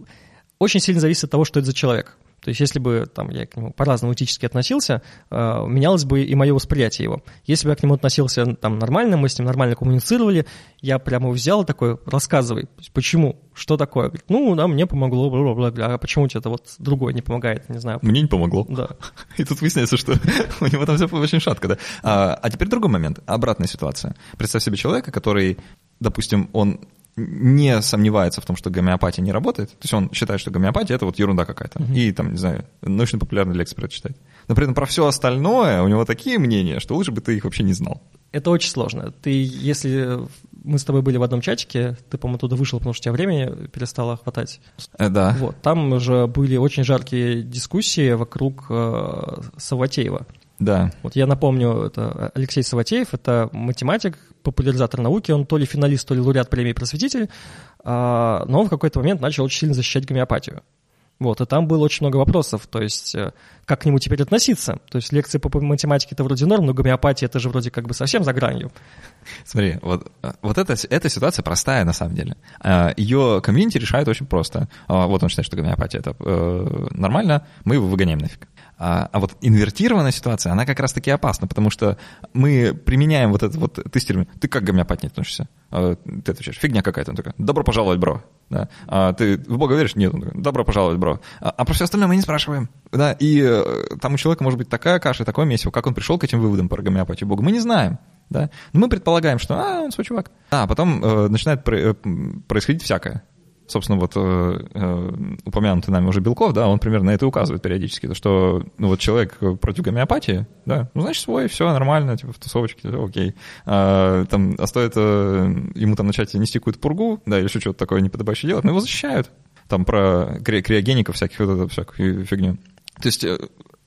Очень сильно зависит от того, что это за человек. То есть если бы там, я к нему по-разному этически относился, э, менялось бы и мое восприятие его. Если бы я к нему относился там нормально, мы с ним нормально коммуницировали, я прямо взял такой, рассказывай, почему, что такое. Говорит, ну, да, мне помогло, бла-бла-бла, а почему тебе это вот другое не помогает, не знаю. Мне не помогло. Да. И тут выясняется, что у него там все очень шатко, да. А, а теперь другой момент, обратная ситуация. Представь себе человека, который, допустим, он не сомневается в том, что гомеопатия не работает. То есть он считает, что гомеопатия это вот ерунда какая-то. Uh-huh. И там, не знаю, научно-популярные лекции прочитать. Но при этом про все остальное у него такие мнения, что лучше бы ты их вообще не знал. Это очень сложно. Ты, если мы с тобой были в одном чатике, ты, по-моему, оттуда вышел, потому что у тебя времени перестало хватать. Э, да. Вот, там уже были очень жаркие дискуссии вокруг э, Саватеева. Да. Вот я напомню, это Алексей Саватеев, это математик, популяризатор науки, он то ли финалист, то ли лауреат премии «Просветитель», а, но он в какой-то момент начал очень сильно защищать гомеопатию. Вот, и там было очень много вопросов, то есть э, как к нему теперь относиться? То есть лекции по математике это вроде норм, но гомеопатия это же вроде как бы совсем за гранью. Смотри, вот, э, вот эта, эта ситуация простая на самом деле. Э, Ее комьюнити решает очень просто. Вот он считает, что гомеопатия это нормально, мы его выгоняем нафиг. А, а вот инвертированная ситуация, она как раз-таки опасна, потому что мы применяем вот этот вот тестирование. Ты как к гомеопатии относишься? А, ты отвечаешь, фигня какая-то. Он такой, добро пожаловать, бро. Да? А ты в Бога веришь? Нет. Он такой, добро пожаловать, бро. А, а про все остальное мы не спрашиваем. Да? И э, там у человека может быть такая каша, такое месиво. Как он пришел к этим выводам про гомеопатию Бога, мы не знаем. Да? Но мы предполагаем, что а, он свой чувак. А потом э, начинает про- э, происходить всякое. Собственно, вот э, э, упомянутый нами уже Белков, да, он примерно на это указывает периодически, то, что, ну, вот человек против гомеопатии, да, ну, значит, свой, все нормально, типа, в тусовочке, все окей. А, там, а стоит э, ему там начать нести какую-то пургу, да, или еще что-то такое неподобающее делать, но его защищают. Там про кри- криогеников всяких, вот эту всякую фигню. То есть э,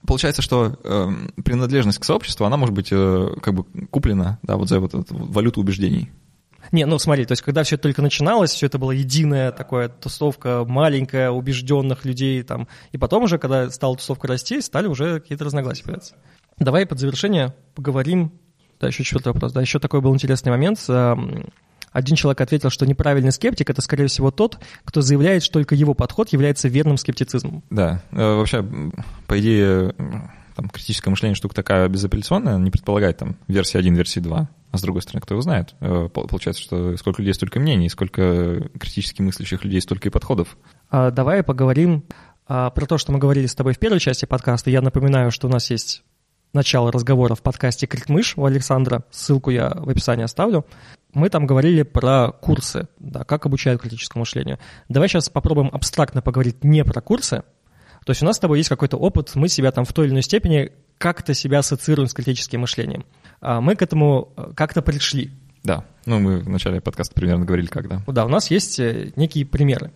получается, что э, принадлежность к сообществу, она может быть э, как бы куплена, да, вот за вот эту валюту убеждений. Не, ну смотри, то есть когда все это только начиналось, все это было единая такая тусовка маленькая, убежденных людей там, и потом уже, когда стала тусовка расти, стали уже какие-то разногласия появляться. Давай под завершение поговорим, да, еще четвертый вопрос, да, еще такой был интересный момент, один человек ответил, что неправильный скептик — это, скорее всего, тот, кто заявляет, что только его подход является верным скептицизмом. Да, э, вообще, по идее, там, критическое мышление штука такая безапелляционная, не предполагает там версии 1, версии 2. А с другой стороны, кто его знает? Э, получается, что сколько людей, столько мнений, сколько критически мыслящих людей, столько и подходов. А, давай поговорим а, про то, что мы говорили с тобой в первой части подкаста. Я напоминаю, что у нас есть начало разговора в подкасте «Крикмыш» у Александра. Ссылку я в описании оставлю. Мы там говорили про курсы, да, как обучают критическому мышлению. Давай сейчас попробуем абстрактно поговорить не про курсы. То есть у нас с тобой есть какой-то опыт, мы себя там в той или иной степени как-то себя ассоциируем с критическим мышлением. А мы к этому э, как-то пришли. Да, ну мы в начале подкаста примерно говорили, когда. Да, у нас есть э, некие примеры.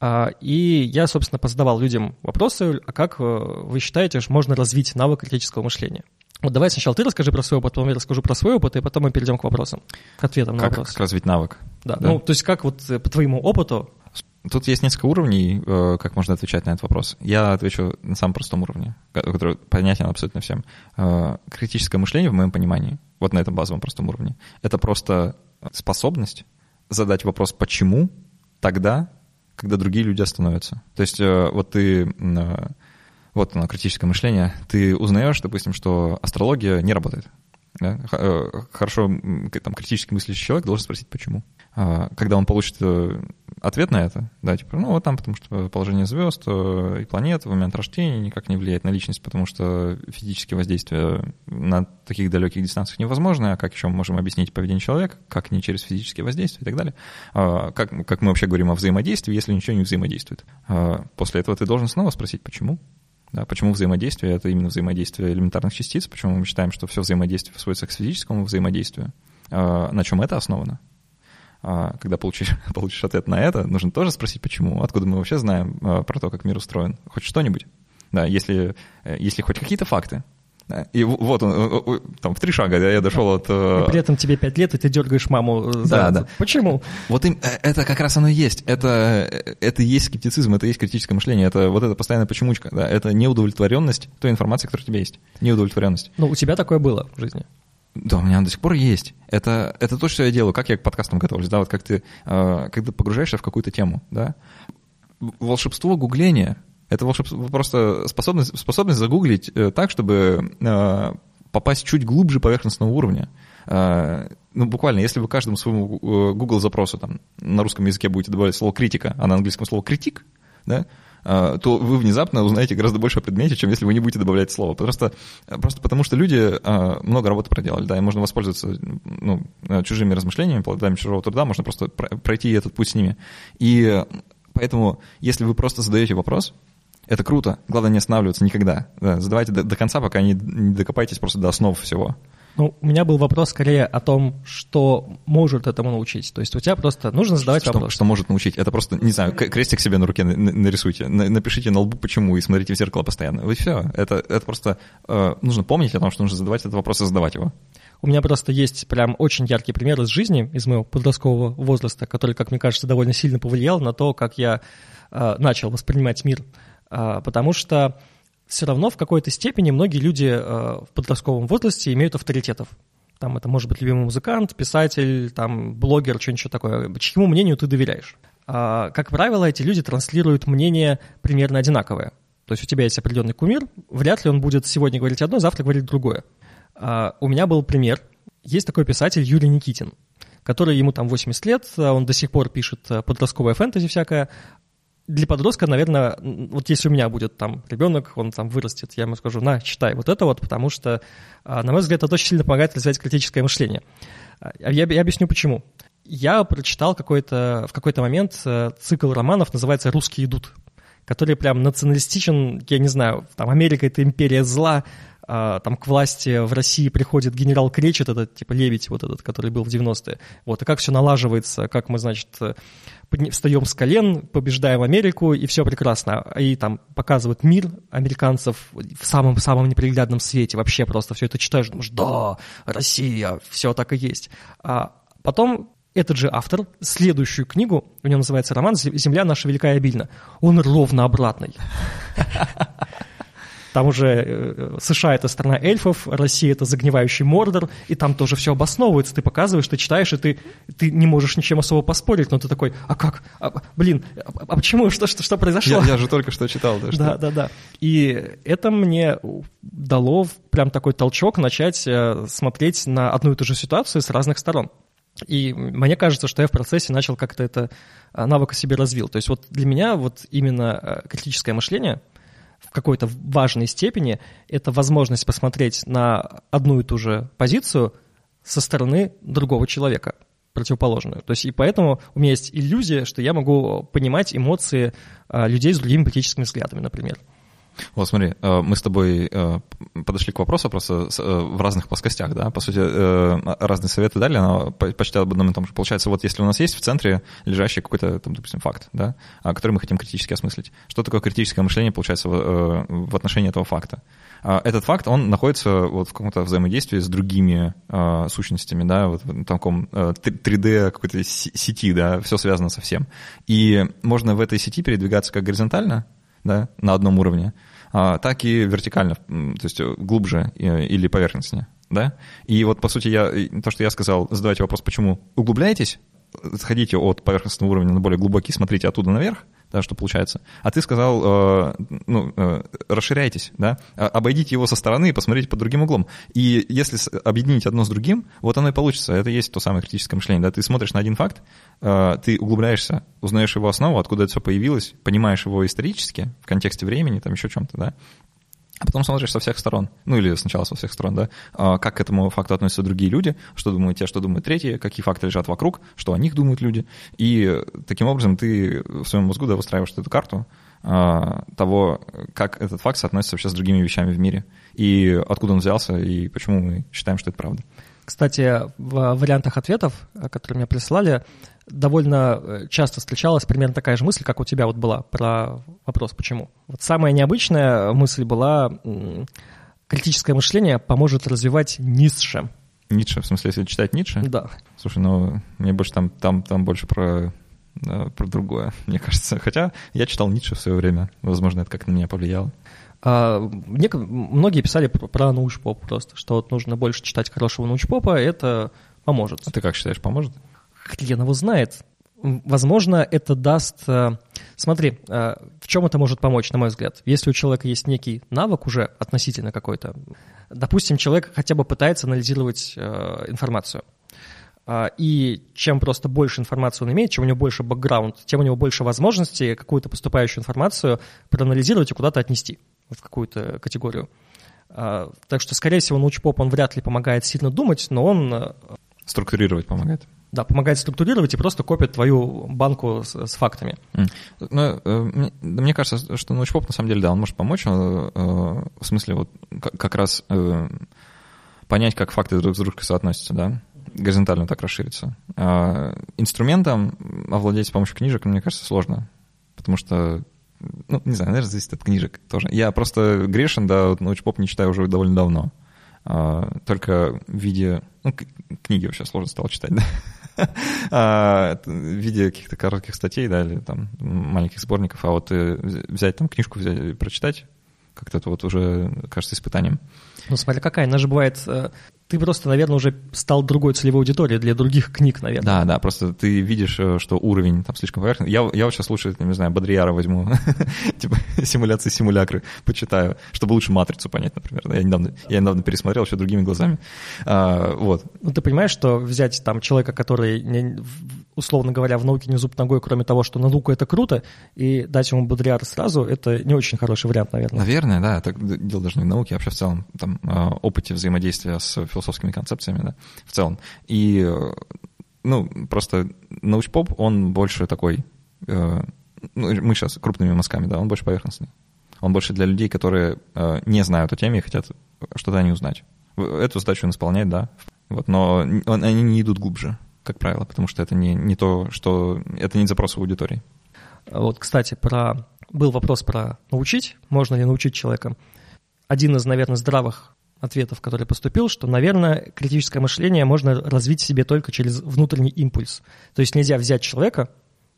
А, и я, собственно, позадавал людям вопросы, а как э, вы считаете, что можно развить навык критического мышления? Вот давай сначала ты расскажи про свой опыт, потом я расскажу про свой опыт, и потом мы перейдем к вопросам, к ответам на как, вопросы. Как развить навык? Да, да, ну, то есть как вот по твоему опыту Тут есть несколько уровней, как можно отвечать на этот вопрос. Я отвечу на самом простом уровне, который понятен абсолютно всем. Критическое мышление, в моем понимании, вот на этом базовом простом уровне, это просто способность задать вопрос «почему?» тогда, когда другие люди остановятся. То есть э, вот ты, э, вот оно, критическое мышление, ты узнаешь, допустим, что астрология не работает. Да? Э, хорошо, там, критически мыслящий человек должен спросить, почему. А, когда он получит э, ответ на это, да, типа, ну, вот там, потому что положение звезд э, и планет в момент рождения никак не влияет на личность, потому что физические воздействия на таких далеких дистанциях невозможны, а как еще мы можем объяснить поведение человека, как не через физические воздействия и так далее. А, как, как мы вообще говорим о взаимодействии, если ничего не взаимодействует. А, после этого ты должен снова спросить, почему. Да, почему взаимодействие — это именно взаимодействие элементарных частиц, почему мы считаем, что все взаимодействие сводится к физическому взаимодействию, на чем это основано. А, когда получишь, получишь ответ на это, нужно тоже спросить, почему, откуда мы вообще знаем а, про то, как мир устроен, хоть что-нибудь. Да, если, э, если хоть какие-то факты. И вот он, там, в три шага я дошел от... Э, и при этом тебе пять лет, и ты дергаешь маму за Да, да. Почему? Вот им, э, это как раз оно и есть. Это, это и есть скептицизм, это и есть критическое мышление. Это вот эта постоянная почемучка. Да, это неудовлетворенность той информации, которая у тебя есть. Неудовлетворенность. Ну, у тебя такое было в жизни? Да, у меня до сих пор есть. Это, это то, что я делаю, как я к подкастам готовлюсь, да, вот как ты, э, когда погружаешься в какую-то тему, да. Волшебство гугления — это волшебство, просто способность, способность загуглить э, так, чтобы э, попасть чуть глубже поверхностного уровня. Э, ну, буквально, если вы каждому своему э, Google запросу там на русском языке будете добавлять слово критика, а на английском слово критик, да, а, то вы внезапно узнаете гораздо больше о предмете, чем если вы не будете добавлять слово. Просто, просто потому что люди а, много работы проделали, да, и можно воспользоваться ну, чужими размышлениями, плодами чужого труда, можно просто пройти этот путь с ними. И поэтому, если вы просто задаете вопрос, это круто. Главное не останавливаться никогда. Да, задавайте до, до конца, пока не, не докопаетесь просто до основ всего. Ну, у меня был вопрос скорее о том, что может этому научить. То есть у тебя просто нужно задавать что, вопрос. Что может научить? Это просто, не знаю, крестик себе на руке нарисуйте, напишите на лбу почему и смотрите в зеркало постоянно. И все. Это, это просто э, нужно помнить о том, что нужно задавать этот вопрос и задавать его. У меня просто есть прям очень яркий пример из жизни, из моего подросткового возраста, который, как мне кажется, довольно сильно повлиял на то, как я э, начал воспринимать мир. Э, потому что все равно в какой-то степени многие люди э, в подростковом возрасте имеют авторитетов. Там это может быть любимый музыкант, писатель, там, блогер, что-нибудь такое. Чьему мнению ты доверяешь? А, как правило, эти люди транслируют мнение примерно одинаковое. То есть у тебя есть определенный кумир, вряд ли он будет сегодня говорить одно, завтра говорить другое. А, у меня был пример. Есть такой писатель Юрий Никитин, который ему там 80 лет, он до сих пор пишет э, подростковое фэнтези всякое, для подростка, наверное, вот если у меня будет там ребенок, он там вырастет, я ему скажу, на, читай вот это вот, потому что, а, на мой взгляд, это очень сильно помогает развивать критическое мышление. А, я, я объясню почему. я прочитал какой-то, в какой-то момент э, цикл романов, называется «Русские идут», который прям националистичен, я не знаю, там Америка — это империя зла, а, там к власти в России приходит генерал Кречет, этот типа Лебедь вот этот, который был в 90-е. Вот, и как все налаживается, как мы, значит, встаем с колен, побеждаем Америку, и все прекрасно. И там показывают мир американцев в самом-самом неприглядном свете. Вообще просто все это читаешь, думаешь, да, Россия, все так и есть. А потом этот же автор, следующую книгу, у него называется роман «Земля наша великая и обильна». Он ровно обратный. Там уже э, США — это страна эльфов, Россия — это загнивающий Мордор, и там тоже все обосновывается. Ты показываешь, ты читаешь, и ты, ты не можешь ничем особо поспорить, но ты такой, а как? А, блин, а, а почему? Что, что, что произошло? Я, я же только что читал. Да, да, да, да. И это мне дало прям такой толчок начать э, смотреть на одну и ту же ситуацию с разных сторон. И мне кажется, что я в процессе начал как-то это а, навык себе развил. То есть вот для меня вот именно э, критическое мышление — в какой-то важной степени это возможность посмотреть на одну и ту же позицию со стороны другого человека, противоположную. То есть и поэтому у меня есть иллюзия, что я могу понимать эмоции а, людей с другими политическими взглядами, например. Вот смотри, э, мы с тобой э, подошли к вопросу просто э, в разных плоскостях, да, по сути, разные советы дали, но почти об одном и том же. Получается, вот если у нас есть в центре лежащий какой-то, там, допустим, факт, да, который мы хотим критически осмыслить, что такое критическое мышление, получается, в отношении этого факта? А, этот факт, он находится вот в каком-то взаимодействии с другими сущностями, да, вот в таком э, 3D какой-то сети, да, все связано со всем. И можно в этой сети передвигаться как горизонтально, да, на одном уровне, так и вертикально, то есть глубже или поверхностнее. Да? И вот, по сути, я, то, что я сказал, задавайте вопрос, почему углубляетесь, сходите от поверхностного уровня на более глубокий, смотрите оттуда наверх, да, что получается. А ты сказал, э, ну, э, расширяйтесь, да, а, обойдите его со стороны и посмотрите под другим углом. И если объединить одно с другим, вот оно и получится. Это и есть то самое критическое мышление, да, ты смотришь на один факт, э, ты углубляешься, узнаешь его основу, откуда это все появилось, понимаешь его исторически, в контексте времени, там еще чем-то, да, а потом смотришь со всех сторон, ну или сначала со всех сторон, да, а, как к этому факту относятся другие люди, что думают те, что думают третьи, какие факты лежат вокруг, что о них думают люди. И таким образом ты в своем мозгу да, выстраиваешь эту карту а, того, как этот факт соотносится вообще с другими вещами в мире, и откуда он взялся, и почему мы считаем, что это правда. Кстати, в вариантах ответов, которые мне прислали, довольно э, часто встречалась примерно такая же мысль, как у тебя вот была про вопрос «почему?». Вот самая необычная мысль была «критическое мышление поможет развивать Ницше». Ницше, в смысле, если читать Ницше? Да. Слушай, ну, мне больше там, там, там больше про, про другое, мне кажется. Хотя я читал Ницше в свое время, возможно, это как-то на меня повлияло. А, многие писали про научпоп просто, что вот нужно больше читать хорошего научпопа, это поможет. А ты как считаешь, поможет? Хрен его знает. Возможно, это даст... Э, смотри, э, в чем это может помочь, на мой взгляд? Если у человека есть некий навык уже относительно какой-то, допустим, человек хотя бы пытается анализировать э, информацию, и чем просто больше информации он имеет, чем у него больше бэкграунд, тем у него больше возможностей какую-то поступающую информацию проанализировать и куда-то отнести в какую-то категорию. Так что, скорее всего, научпоп, он вряд ли помогает сильно думать, но он... Структурировать помогает. Да, помогает структурировать и просто копит твою банку с, с фактами. Ну, мне, мне кажется, что научпоп на самом деле, да, он может помочь, но, э, в смысле вот как раз э, понять, как факты друг с дружкой соотносятся, да, горизонтально так расшириться. А инструментом овладеть с помощью книжек, мне кажется, сложно, потому что ну, не знаю, наверное, зависит от книжек тоже. Я просто грешен, да, вот научпоп не читаю уже довольно давно. А, только в виде... Ну, книги вообще сложно стало читать, да? А, в виде каких-то коротких статей, да, или там маленьких сборников, а вот э, взять там книжку, взять прочитать, как-то это вот уже кажется испытанием. Ну, смотри, какая, она же бывает э, ты просто, наверное, уже стал другой целевой аудиторией для других книг, наверное. Да, да, просто ты видишь, э, что уровень там слишком поверхностный. Я, я вот сейчас лучше, не знаю, Бодрияра возьму, типа симуляции симулякры почитаю, чтобы лучше матрицу понять, например. Я недавно, я недавно пересмотрел еще другими глазами. А, вот. Ну, ты понимаешь, что взять там человека, который, условно говоря, в науке не зуб ногой, кроме того, что наука — это круто, и дать ему Бодрияра сразу, это не очень хороший вариант, наверное. Наверное, да. Так, дело даже не в науке, а вообще в целом там, а, опыте взаимодействия с философскими концепциями, да, в целом. И э, ну, просто научпоп, он больше такой, э, ну, мы сейчас крупными мазками, да, он больше поверхностный. Он больше для людей, которые э, не знают о теме и хотят что-то о узнать. Эту задачу он исполняет, да, вот, но он, они не идут глубже, как правило, потому что это не, не то, что... Это не запрос аудитории. Вот, кстати, про... был вопрос про научить, можно ли научить человека. Один из, наверное, здравых ответов, который поступил, что, наверное, критическое мышление можно развить себе только через внутренний импульс. То есть нельзя взять человека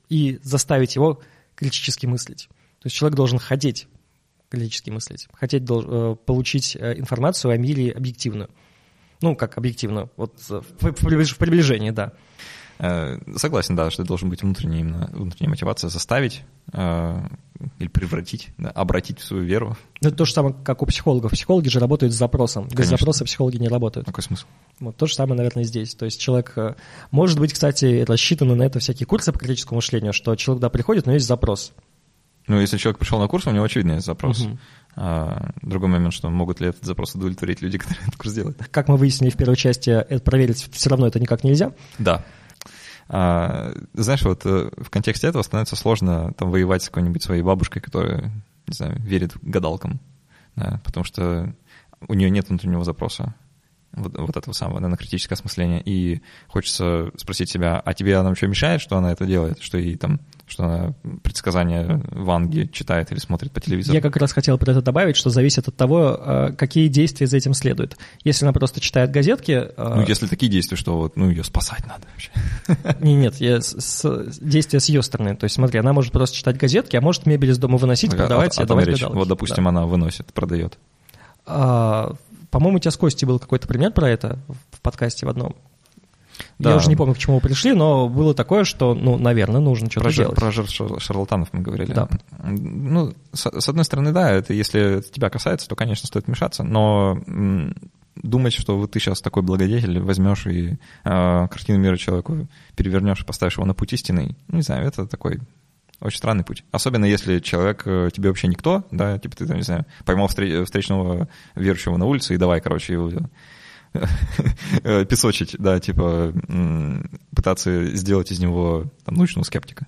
и заставить его критически мыслить. То есть человек должен хотеть критически мыслить, хотеть э, получить э, информацию о мире объективную. Ну, как объективную, вот в приближении, да. Э, согласен, да, что должен быть внутренняя, именно, внутренняя мотивация заставить э, или превратить, да, обратить в свою веру. Ну, это то же самое, как у психологов. Психологи же работают с запросом. Без Конечно. запроса психологи не работают. Какой смысл? Вот то же самое, наверное, здесь. То есть человек, э, может быть, кстати, рассчитаны на это всякие курсы по критическому мышлению, что человек туда приходит, но есть запрос. Ну, если человек пришел на курс, у него очевидно есть запрос. Угу. А, другой момент, что могут ли этот запрос удовлетворить люди, которые этот курс делают. Как мы выяснили в первой части, это проверить все равно это никак нельзя. Да. А, знаешь, вот э, в контексте этого становится сложно там воевать с какой-нибудь своей бабушкой, которая, не знаю, верит гадалкам, да, потому что у нее нет внутреннего запроса вот, вот этого самого, да, на критическое осмысление, и хочется спросить себя, а тебе она что мешает, что она это делает, что ей там что она предсказания Ванги читает или смотрит по телевизору. Я как раз хотел про это добавить, что зависит от того, э, какие действия за этим следуют. Если она просто читает газетки... Э, ну, если такие действия, что вот, ну, ее спасать надо вообще. Не, нет, я с, с, действия с ее стороны. То есть, смотри, она может просто читать газетки, а может мебель из дома выносить, продавать а, и отдавать речь. Вот, допустим, да. она выносит, продает. А, по-моему, у тебя с Костей был какой-то пример про это в подкасте в одном. Да. Я уже не помню, к чему мы пришли, но было такое, что, ну, наверное, нужно что-то про делать. Про жертв шарлатанов мы говорили. Да. Ну, с, с одной стороны, да, это если это тебя касается, то, конечно, стоит вмешаться, но думать, что вот ты сейчас такой благодетель, возьмешь и э, картину мира человеку перевернешь и поставишь его на путь истинный, ну, не знаю, это такой очень странный путь. Особенно если человек э, тебе вообще никто, да, типа ты, там, не знаю, поймал встречного верующего на улице и давай, короче, его Э, песочить, да, типа пытаться сделать из него там, научного скептика.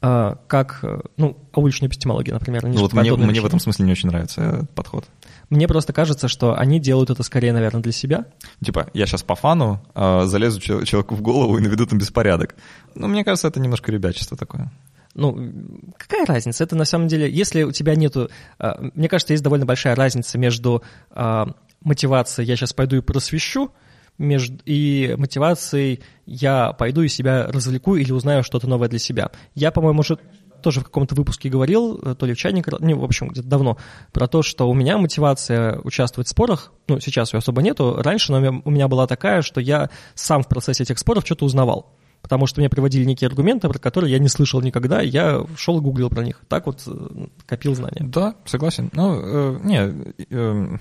А, как, э, ну, уличная эпистемология, например. Ну, вот мне, мне в этом смысле не очень нравится подход. Мне просто кажется, что они делают это скорее, наверное, для себя. Типа, я сейчас по фану э, залезу человеку в голову и наведу там беспорядок. Ну, мне кажется, это немножко ребячество такое. Ну, какая разница? Это на самом деле, если у тебя нету... Э, мне кажется, есть довольно большая разница между э, мотивация «я сейчас пойду и просвещу», между, и мотивацией «я пойду и себя развлеку или узнаю что-то новое для себя». Я, по-моему, уже тоже в каком-то выпуске говорил, э, то ли в чайнике, ну, в общем, где-то давно, про то, что у меня мотивация участвовать в спорах, ну, сейчас ее особо нету, раньше но у меня была такая, что я сам в процессе этих споров что-то узнавал потому что мне приводили некие аргументы, про которые я не слышал никогда, я шел и гуглил про них. Так вот э, копил знания. Да, согласен. Ну, э, не, э,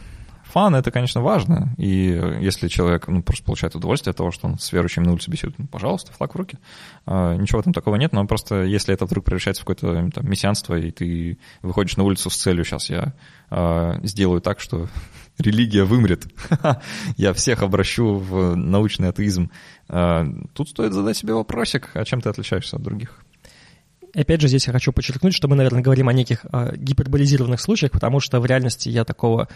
Фан — это, конечно, важно, и если человек ну, просто получает удовольствие от того, что он с верующим на улице беседует, ну, пожалуйста, флаг в руки. А, ничего этом такого нет, но просто если это вдруг превращается в какое-то там, мессианство, и ты выходишь на улицу с целью «сейчас я а, сделаю так, что религия вымрет, я всех обращу в научный атеизм», а, тут стоит задать себе вопросик, а чем ты отличаешься от других? опять же, здесь я хочу подчеркнуть, что мы, наверное, говорим о неких э, гиперболизированных случаях, потому что в реальности я такого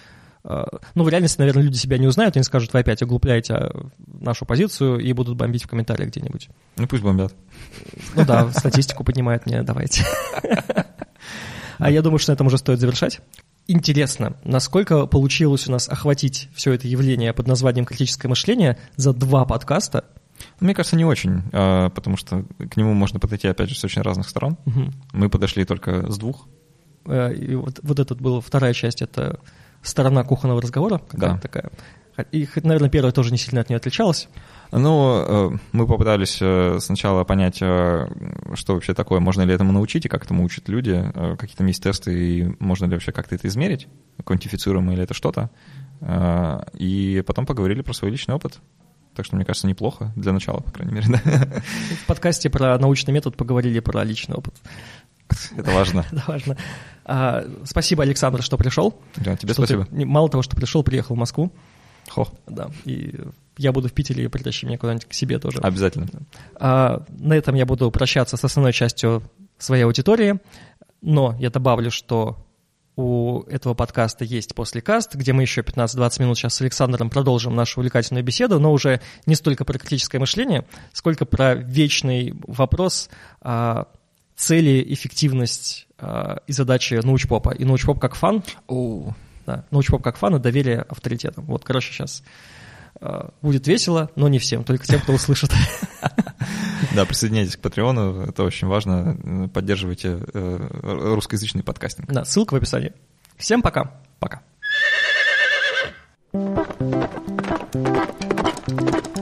Э, ну, в реальности, наверное, люди себя не узнают, они скажут, вы опять оглупляете а, нашу позицию и будут бомбить в комментариях где-нибудь. Ну, пусть бомбят. Ну да, статистику поднимают мне, давайте. А я думаю, что на этом уже стоит завершать. Интересно, насколько получилось у нас охватить все это явление под названием критическое мышление за два подкаста? Мне кажется, не очень, а, потому что к нему можно подойти, опять же, с очень разных сторон. Угу. Мы подошли только с двух. Э, и вот, вот это была вторая часть, это сторона кухонного разговора какая-то да. такая. И, наверное, первая тоже не сильно от нее отличалась. Ну, э, мы попытались э, сначала понять, э, что вообще такое, можно ли этому научить, и как этому учат люди, какие там есть тесты, и можно ли вообще как-то это измерить, квантифицируемо или это что-то. И потом поговорили про свой личный опыт. Так что, мне кажется, неплохо для начала, по крайней мере. Да. В подкасте про научный метод поговорили про личный опыт. Это важно. Это важно. А, спасибо, Александр, что пришел. Да, тебе что спасибо. Ты, мало того, что пришел, приехал в Москву. Хо, Да, и я буду в Питере, и притащи меня куда-нибудь к себе тоже. обязательно. А, на этом я буду прощаться с основной частью своей аудитории, но я добавлю, что у этого подкаста есть послекаст, где мы еще 15-20 минут сейчас с Александром продолжим нашу увлекательную беседу, но уже не столько про критическое мышление, сколько про вечный вопрос а, цели, эффективность а, и задачи научпопа. И научпоп как фан, О, да, научпоп как фан и доверие авторитетам. Вот, короче, сейчас будет весело, но не всем, только тем, кто услышит. Да, присоединяйтесь к Патреону, это очень важно. Поддерживайте э, русскоязычный подкастинг. Да, ссылка в описании. Всем пока. Пока. Thank you.